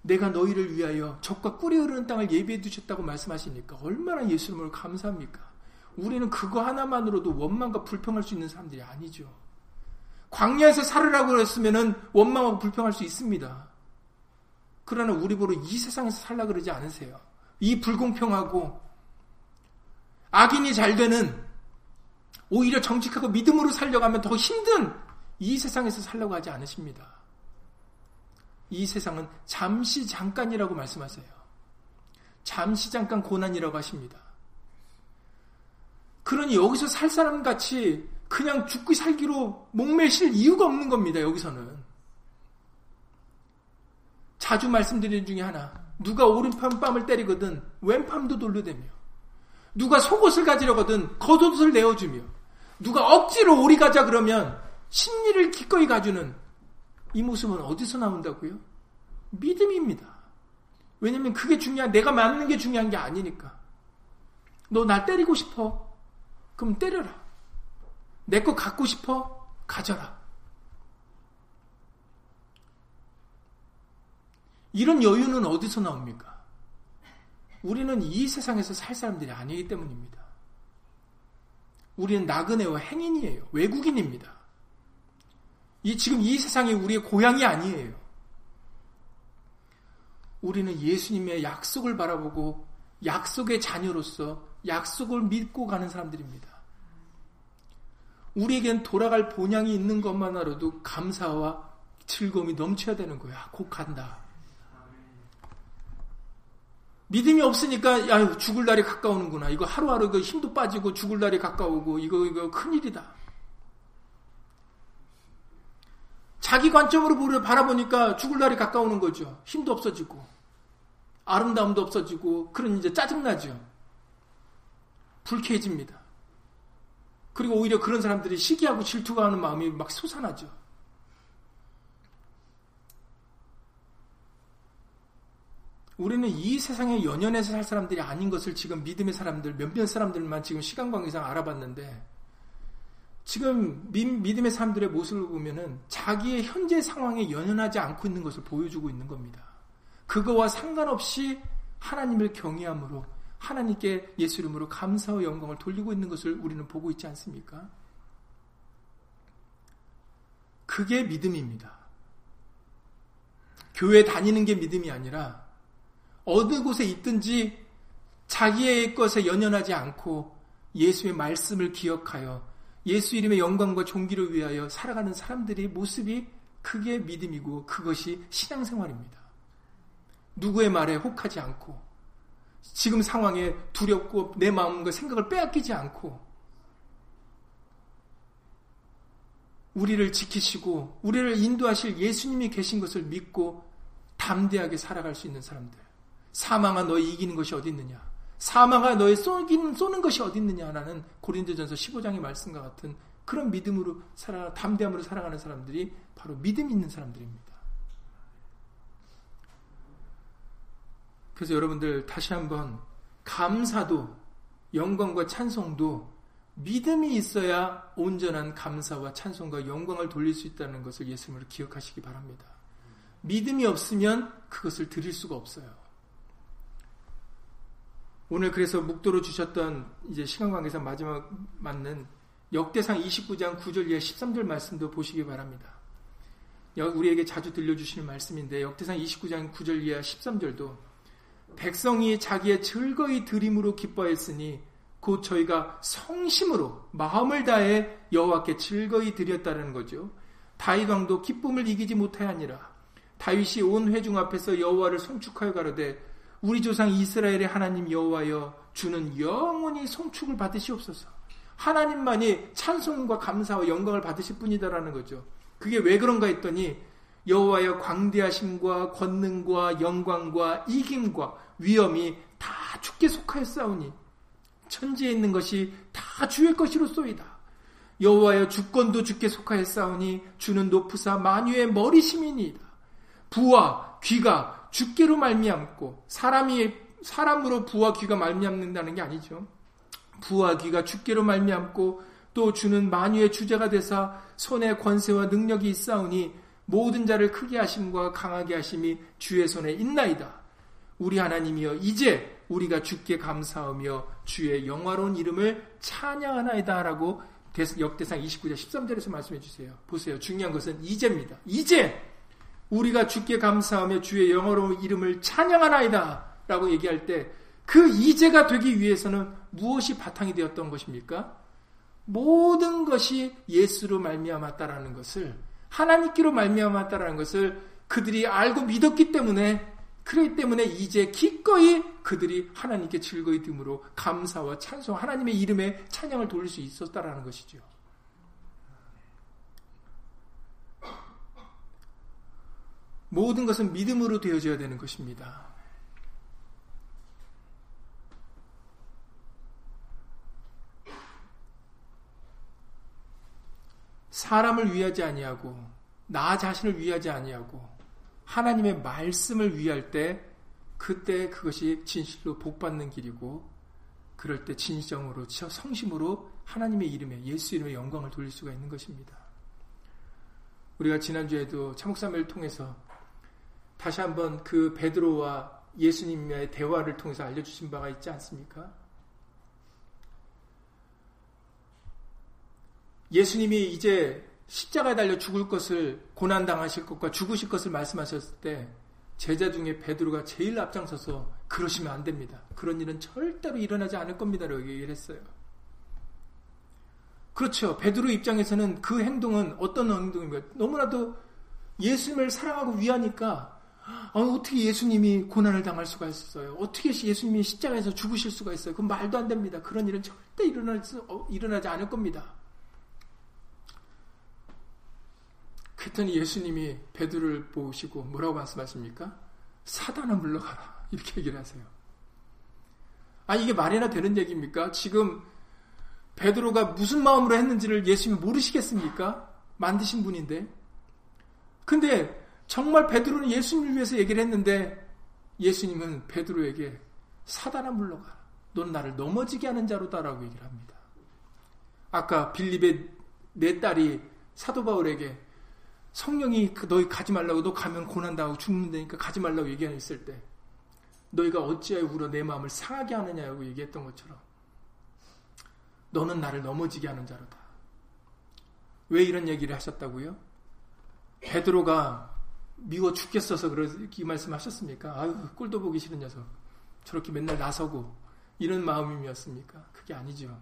내가 너희를 위하여 적과 꿀이 흐르는 땅을 예비해 두셨다고 말씀하시니까 얼마나 예수님을 감사합니까? 우리는 그거 하나만으로도 원망과 불평할 수 있는 사람들이 아니죠. 광야에서 살으라고 그랬으면은 원망하고 불평할 수 있습니다. 그러나 우리 보러 이 세상에서 살라 그러지 않으세요. 이 불공평하고 악인이 잘 되는 오히려 정직하고 믿음으로 살려가면 더 힘든 이 세상에서 살려고 하지 않으십니다. 이 세상은 잠시 잠깐이라고 말씀하세요. 잠시 잠깐 고난이라고 하십니다. 그러니 여기서 살 사람 같이 그냥 죽고 살기로 목매실 이유가 없는 겁니다. 여기서는. 자주 말씀드리는 중에 하나. 누가 오른팔 뺨을 때리거든 왼팔도 돌려대며 누가 속옷을 가지려거든 겉옷을 내어주며 누가 억지로 오리 가자 그러면 심리를 기꺼이 가주는 이 모습은 어디서 나온다고요? 믿음입니다. 왜냐면 그게 중요한 내가 맞는 게 중요한 게 아니니까. 너 나 때리고 싶어? 그럼 때려라. 내 거 갖고 싶어? 가져라. 이런 여유는 어디서 나옵니까? 우리는 이 세상에서 살 사람들이 아니기 때문입니다. 우리는 나그네와 행인이에요. 외국인입니다. 이, 지금 이 세상이 우리의 고향이 아니에요. 우리는 예수님의 약속을 바라보고 약속의 자녀로서 약속을 믿고 가는 사람들입니다. 우리에겐 돌아갈 본향이 있는 것만으로도 감사와 즐거움이 넘쳐야 되는 거야. 곧 간다. 믿음이 없으니까 야 죽을 날이 가까우는구나. 이거 하루하루 그 힘도 빠지고 죽을 날이 가까우고 이거 이거 큰일이다. 자기 관점으로 바라보니까 죽을 날이 가까우는 거죠. 힘도 없어지고 아름다움도 없어지고 그런 이제 짜증나죠. 불쾌해집니다. 그리고 오히려 그런 사람들이 시기하고 질투가 하는 마음이 막 솟아나죠. 우리는 이 세상에 연연해서 살 사람들이 아닌 것을 지금 믿음의 사람들, 몇몇 사람들만 지금 시간 관계상 알아봤는데, 지금 믿음의 사람들의 모습을 보면은 자기의 현재 상황에 연연하지 않고 있는 것을 보여주고 있는 겁니다. 그거와 상관없이 하나님을 경외함으로 하나님께 예수 이름으로 감사와 영광을 돌리고 있는 것을 우리는 보고 있지 않습니까? 그게 믿음입니다. 교회 다니는 게 믿음이 아니라 어느 곳에 있든지 자기의 것에 연연하지 않고 예수의 말씀을 기억하여 예수 이름의 영광과 존귀를 위하여 살아가는 사람들의 모습이 그게 믿음이고 그것이 신앙생활입니다. 누구의 말에 혹하지 않고 지금 상황에 두렵고 내 마음과 생각을 빼앗기지 않고 우리를 지키시고 우리를 인도하실 예수님이 계신 것을 믿고 담대하게 살아갈 수 있는 사람들. 사망아 너희 이기는 것이 어디 있느냐? 사망아 너희 쏘긴, 쏘는 것이 어디 있느냐라는 고린도전서 15장의 말씀과 같은 그런 믿음으로 살아 담대함으로 살아가는 사람들이 바로 믿음 있는 사람들입니다. 그래서 여러분들 다시 한번 감사도 영광과 찬송도 믿음이 있어야 온전한 감사와 찬송과 영광을 돌릴 수 있다는 것을 예수님으로 기억하시기 바랍니다. 믿음이 없으면 그것을 드릴 수가 없어요. 오늘 그래서 묵도로 주셨던 이제 시간 관계상 마지막 맞는 역대상 29장 9절 이하 13절 말씀도 보시기 바랍니다. 우리에게 자주 들려주시는 말씀인데 역대상 29장 9절 이하 13절도 백성이 자기의 즐거이 드림으로 기뻐했으니 곧 저희가 성심으로 마음을 다해 여호와께 즐거이 드렸다는 거죠. 다윗 왕도 기쁨을 이기지 못하였니라. 다윗이 온 회중 앞에서 여호와를 송축하여 가로되 우리 조상 이스라엘의 하나님 여호와여 주는 영원히 송축을 받으시옵소서. 하나님만이 찬송과 감사와 영광을 받으실 뿐이다라는 거죠. 그게 왜 그런가 했더니 여호와여 광대하심과 권능과 영광과 이김과 위엄이 다 주께 속하였사오니 천지에 있는 것이 다 주의 것이로소이다. 여호와여 주권도 주께 속하였사오니 주는 높으사 만유의 머리심이니이다. 부와 귀가 주께로 말미암고 사람이 사람으로 부와 귀가 말미암는다는 게 아니죠. 부와 귀가 주께로 말미암고 또 주는 만유의 주제가 되사 손에 권세와 능력이 있사오니 모든 자를 크게 하심과 강하게 하심이 주의 손에 있나이다. 우리 하나님이여 이제 우리가 주께 감사하며 주의 영화로운 이름을 찬양하나이다라고 역대상 29장 13절에서 말씀해 주세요. 보세요. 중요한 것은 이제입니다. 이제 우리가 주께 감사하며 주의 영어로운 이름을 찬양하나이다 라고 얘기할 때 그 이제가 되기 위해서는 무엇이 바탕이 되었던 것입니까? 모든 것이 예수로 말미암았다라는 것을 하나님께로 말미암았다라는 것을 그들이 알고 믿었기 때문에 그렇기 때문에 이제 기꺼이 그들이 하나님께 즐거이 듬으로 감사와 찬송 하나님의 이름에 찬양을 돌릴 수 있었다라는 것이죠. 모든 것은 믿음으로 되어져야 되는 것입니다. 사람을 위하지 아니하고 나 자신을 위하지 아니하고 하나님의 말씀을 위할 때 그때 그것이 진실로 복받는 길이고 그럴 때 진정으로 성심으로 하나님의 이름에 예수 이름의 영광을 돌릴 수가 있는 것입니다. 우리가 지난주에도 참목사를 통해서 다시 한번 그 베드로와 예수님의 대화를 통해서 알려주신 바가 있지 않습니까? 예수님이 이제 십자가에 달려 죽을 것을 고난당하실 것과 죽으실 것을 말씀하셨을 때 제자 중에 베드로가 제일 앞장서서 그러시면 안 됩니다. 그런 일은 절대로 일어나지 않을 겁니다. 라고 얘기를 했어요. 그렇죠. 베드로 입장에서는 그 행동은 어떤 행동입니까? 너무나도 예수님을 사랑하고 위하니까 아, 어떻게 예수님이 고난을 당할 수가 있어요? 어떻게 예수님이 십자가에서 죽으실 수가 있어요? 그건 말도 안 됩니다. 그런 일은 절대 일어날 수, 어, 일어나지 않을 겁니다. 그랬더니 예수님이 베드로를 보시고 뭐라고 말씀하십니까? 사단아 물러가라. 이렇게 얘기를 하세요. 아, 이게 말이나 되는 얘기입니까? 지금 베드로가 무슨 마음으로 했는지를 예수님이 모르시겠습니까? 만드신 분인데. 근데 정말 베드로는 예수님을 위해서 얘기를 했는데 예수님은 베드로에게 사단아 물러가. 넌 나를 넘어지게 하는 자로다라고 얘기를 합니다. 아까 빌립의 내 딸이 사도 바울에게 성령이 그 너희 가지 말라고 너 가면 고난당하고 죽는다니까 가지 말라고 얘기했을 때 너희가 어찌하여 울어 내 마음을 상하게 하느냐고 얘기했던 것처럼 너는 나를 넘어지게 하는 자로다. 왜 이런 얘기를 하셨다고요? 베드로가 미워 죽겠어서 그렇게 말씀하셨습니까? 아유 꼴도 보기 싫은 녀석 저렇게 맨날 나서고 이런 마음이었습니까? 그게 아니죠.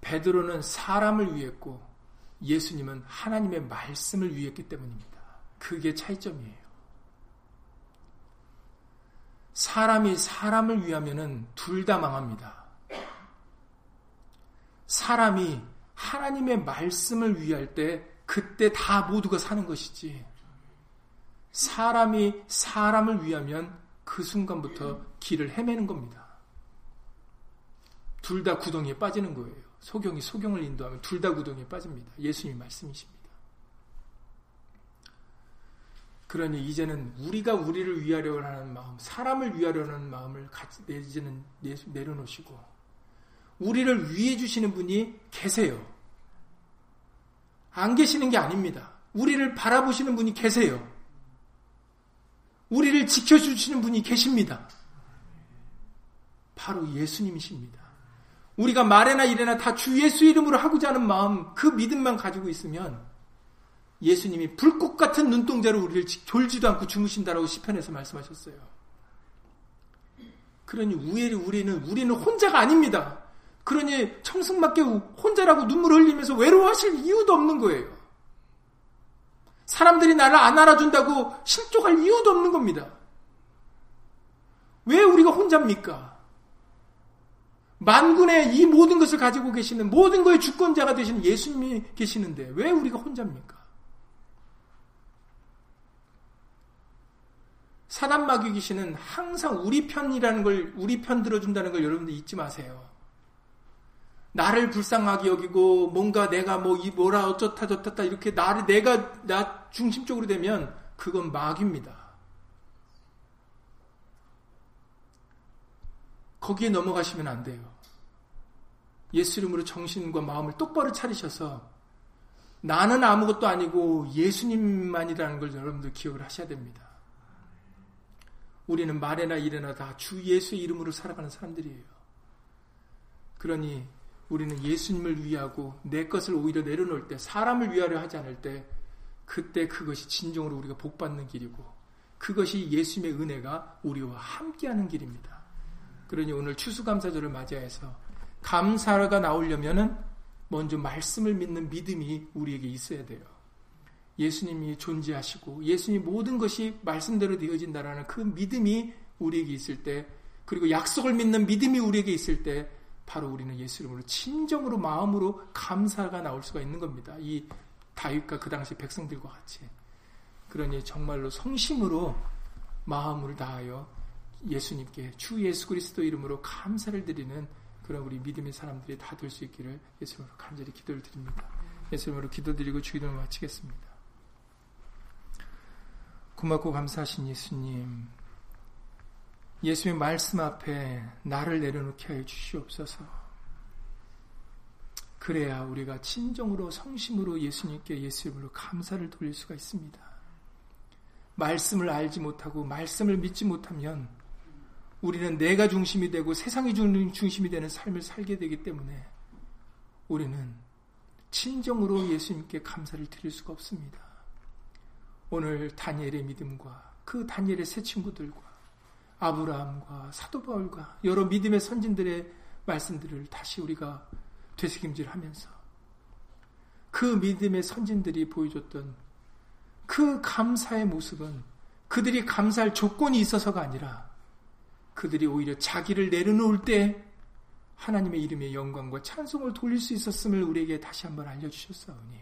베드로는 사람을 위했고 예수님은 하나님의 말씀을 위했기 때문입니다. 그게 차이점이에요. 사람이 사람을 위하면은 둘 다 망합니다. 사람이 하나님의 말씀을 위할 때 그때 다 모두가 사는 것이지. 사람이 사람을 위하면 그 순간부터 길을 헤매는 겁니다. 둘 다 구덩이에 빠지는 거예요. 소경이 소경을 인도하면 둘 다 구덩이에 빠집니다. 예수님 말씀이십니다. 그러니 이제는 우리가 우리를 위하려 하는 마음, 사람을 위하려 하는 마음을 이제는 내려놓으시고 우리를 위해 주시는 분이 계세요. 안 계시는 게 아닙니다. 우리를 바라보시는 분이 계세요. 우리를 지켜주시는 분이 계십니다. 바로 예수님이십니다. 우리가 말에나 이래나 다 주 예수 이름으로 하고자 하는 마음, 그 믿음만 가지고 있으면 예수님이 불꽃 같은 눈동자로 우리를 졸지도 않고 주무신다라고 시편에서 말씀하셨어요. 그러니 우리, 우리는 우리는 혼자가 아닙니다. 그러니 청승맞게 혼자라고 눈물 흘리면서 외로워하실 이유도 없는 거예요. 사람들이 나를 안 알아준다고 실족할 이유도 없는 겁니다. 왜 우리가 혼자입니까? 만군의 이 모든 것을 가지고 계시는 모든 거의 주권자가 되시는 예수님이 계시는데 왜 우리가 혼자입니까? 사단 마귀 귀신은 항상 우리 편이라는 걸 우리 편 들어준다는 걸 여러분들 잊지 마세요. 나를 불쌍하게 여기고 뭔가 내가 뭐 이 뭐라 어쩌다 저쩌다 이렇게 나를 내가 나 중심적으로 되면 그건 마귀입니다. 거기에 넘어가시면 안 돼요. 예수 이름으로 정신과 마음을 똑바로 차리셔서 나는 아무것도 아니고 예수님만이라는 걸 여러분들 기억을 하셔야 됩니다. 우리는 말에나 일에나 다 주 예수의 이름으로 살아가는 사람들이에요. 그러니 우리는 예수님을 위하고 내 것을 오히려 내려놓을 때 사람을 위하려 하지 않을 때 그때 그것이 진정으로 우리가 복받는 길이고 그것이 예수님의 은혜가 우리와 함께하는 길입니다. 그러니 오늘 추수감사절을 맞이해서 감사가 나오려면은 먼저 말씀을 믿는 믿음이 우리에게 있어야 돼요. 예수님이 존재하시고 예수님 모든 것이 말씀대로 되어진다라는 그 믿음이 우리에게 있을 때 그리고 약속을 믿는 믿음이 우리에게 있을 때 바로 우리는 예수 이름으로 진정으로 마음으로 감사가 나올 수가 있는 겁니다. 이 다윗과 그 당시 백성들과 같이. 그러니 정말로 성심으로 마음을 다하여 예수님께 주 예수 그리스도 이름으로 감사를 드리는 그런 우리 믿음의 사람들이 다 될 수 있기를 예수님으로 간절히 기도를 드립니다. 예수님으로 기도드리고 주기도를 마치겠습니다. 고맙고 감사하신 예수님, 예수의 말씀 앞에 나를 내려놓게 하여 주시옵소서. 그래야 우리가 진정으로 성심으로 예수님께 예수 이름으로 감사를 돌릴 수가 있습니다. 말씀을 알지 못하고 말씀을 믿지 못하면 우리는 내가 중심이 되고 세상이 중심이 되는 삶을 살게 되기 때문에 우리는 진정으로 예수님께 감사를 드릴 수가 없습니다. 오늘 다니엘의 믿음과 그 다니엘의 새 친구들과 아브라함과 사도 바울과 여러 믿음의 선진들의 말씀들을 다시 우리가 되새김질하면서 그 믿음의 선진들이 보여줬던 그 감사의 모습은 그들이 감사할 조건이 있어서가 아니라 그들이 오히려 자기를 내려놓을 때 하나님의 이름의 영광과 찬송을 돌릴 수 있었음을 우리에게 다시 한번 알려주셨사오니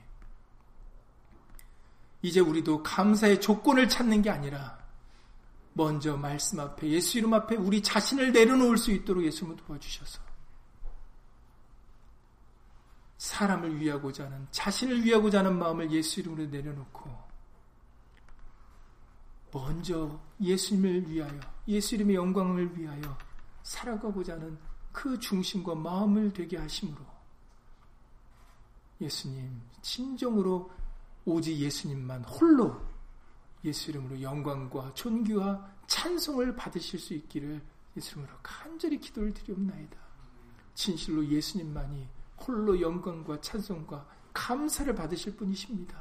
이제 우리도 감사의 조건을 찾는 게 아니라 먼저 말씀 앞에 예수 이름 앞에 우리 자신을 내려놓을 수 있도록 예수님을 도와주셔서 사람을 위하고자 하는 자신을 위하고자 하는 마음을 예수 이름으로 내려놓고 먼저 예수님을 위하여 예수 이름의 영광을 위하여 살아가고자 하는 그 중심과 마음을 되게 하심으로 예수님 진정으로 오직 예수님만 홀로 예수 이름으로 영광과 존귀와 찬송을 받으실 수 있기를 예수 이름으로 간절히 기도를 드리옵나이다. 진실로 예수님만이 홀로 영광과 찬송과 감사를 받으실 분이십니다.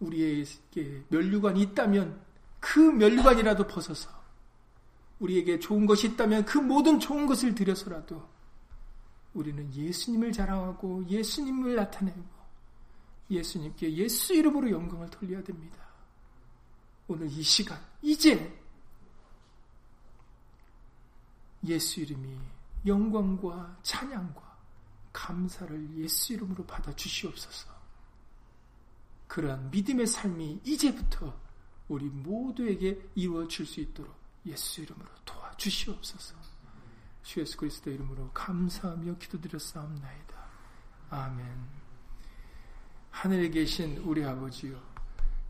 우리에게 면류관이 있다면 그 면류관이라도 벗어서 우리에게 좋은 것이 있다면 그 모든 좋은 것을 들여서라도 우리는 예수님을 자랑하고 예수님을 나타내고 예수님께 예수 이름으로 영광을 돌려야 됩니다. 오늘 이 시간, 이제 예수 이름이 영광과 찬양과 감사를 예수 이름으로 받아 주시옵소서. 그러한 믿음의 삶이 이제부터 우리 모두에게 이루어질 수 있도록 예수 이름으로 도와주시옵소서. 주 예수 그리스도 이름으로 감사하며 기도드렸사옵나이다. 아멘. 하늘에 계신 우리 아버지요.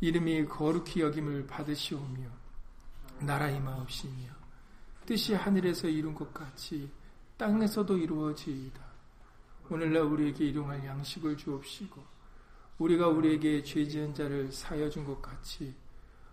이름이 거룩히 여김을 받으시오며 나라 임하옵시며 뜻이 하늘에서 이룬 것 같이 땅에서도 이루어지이다. 오늘날 우리에게 일용할 양식을 주옵시고 우리가 우리에게 죄 지은 자를 사여 준 것 같이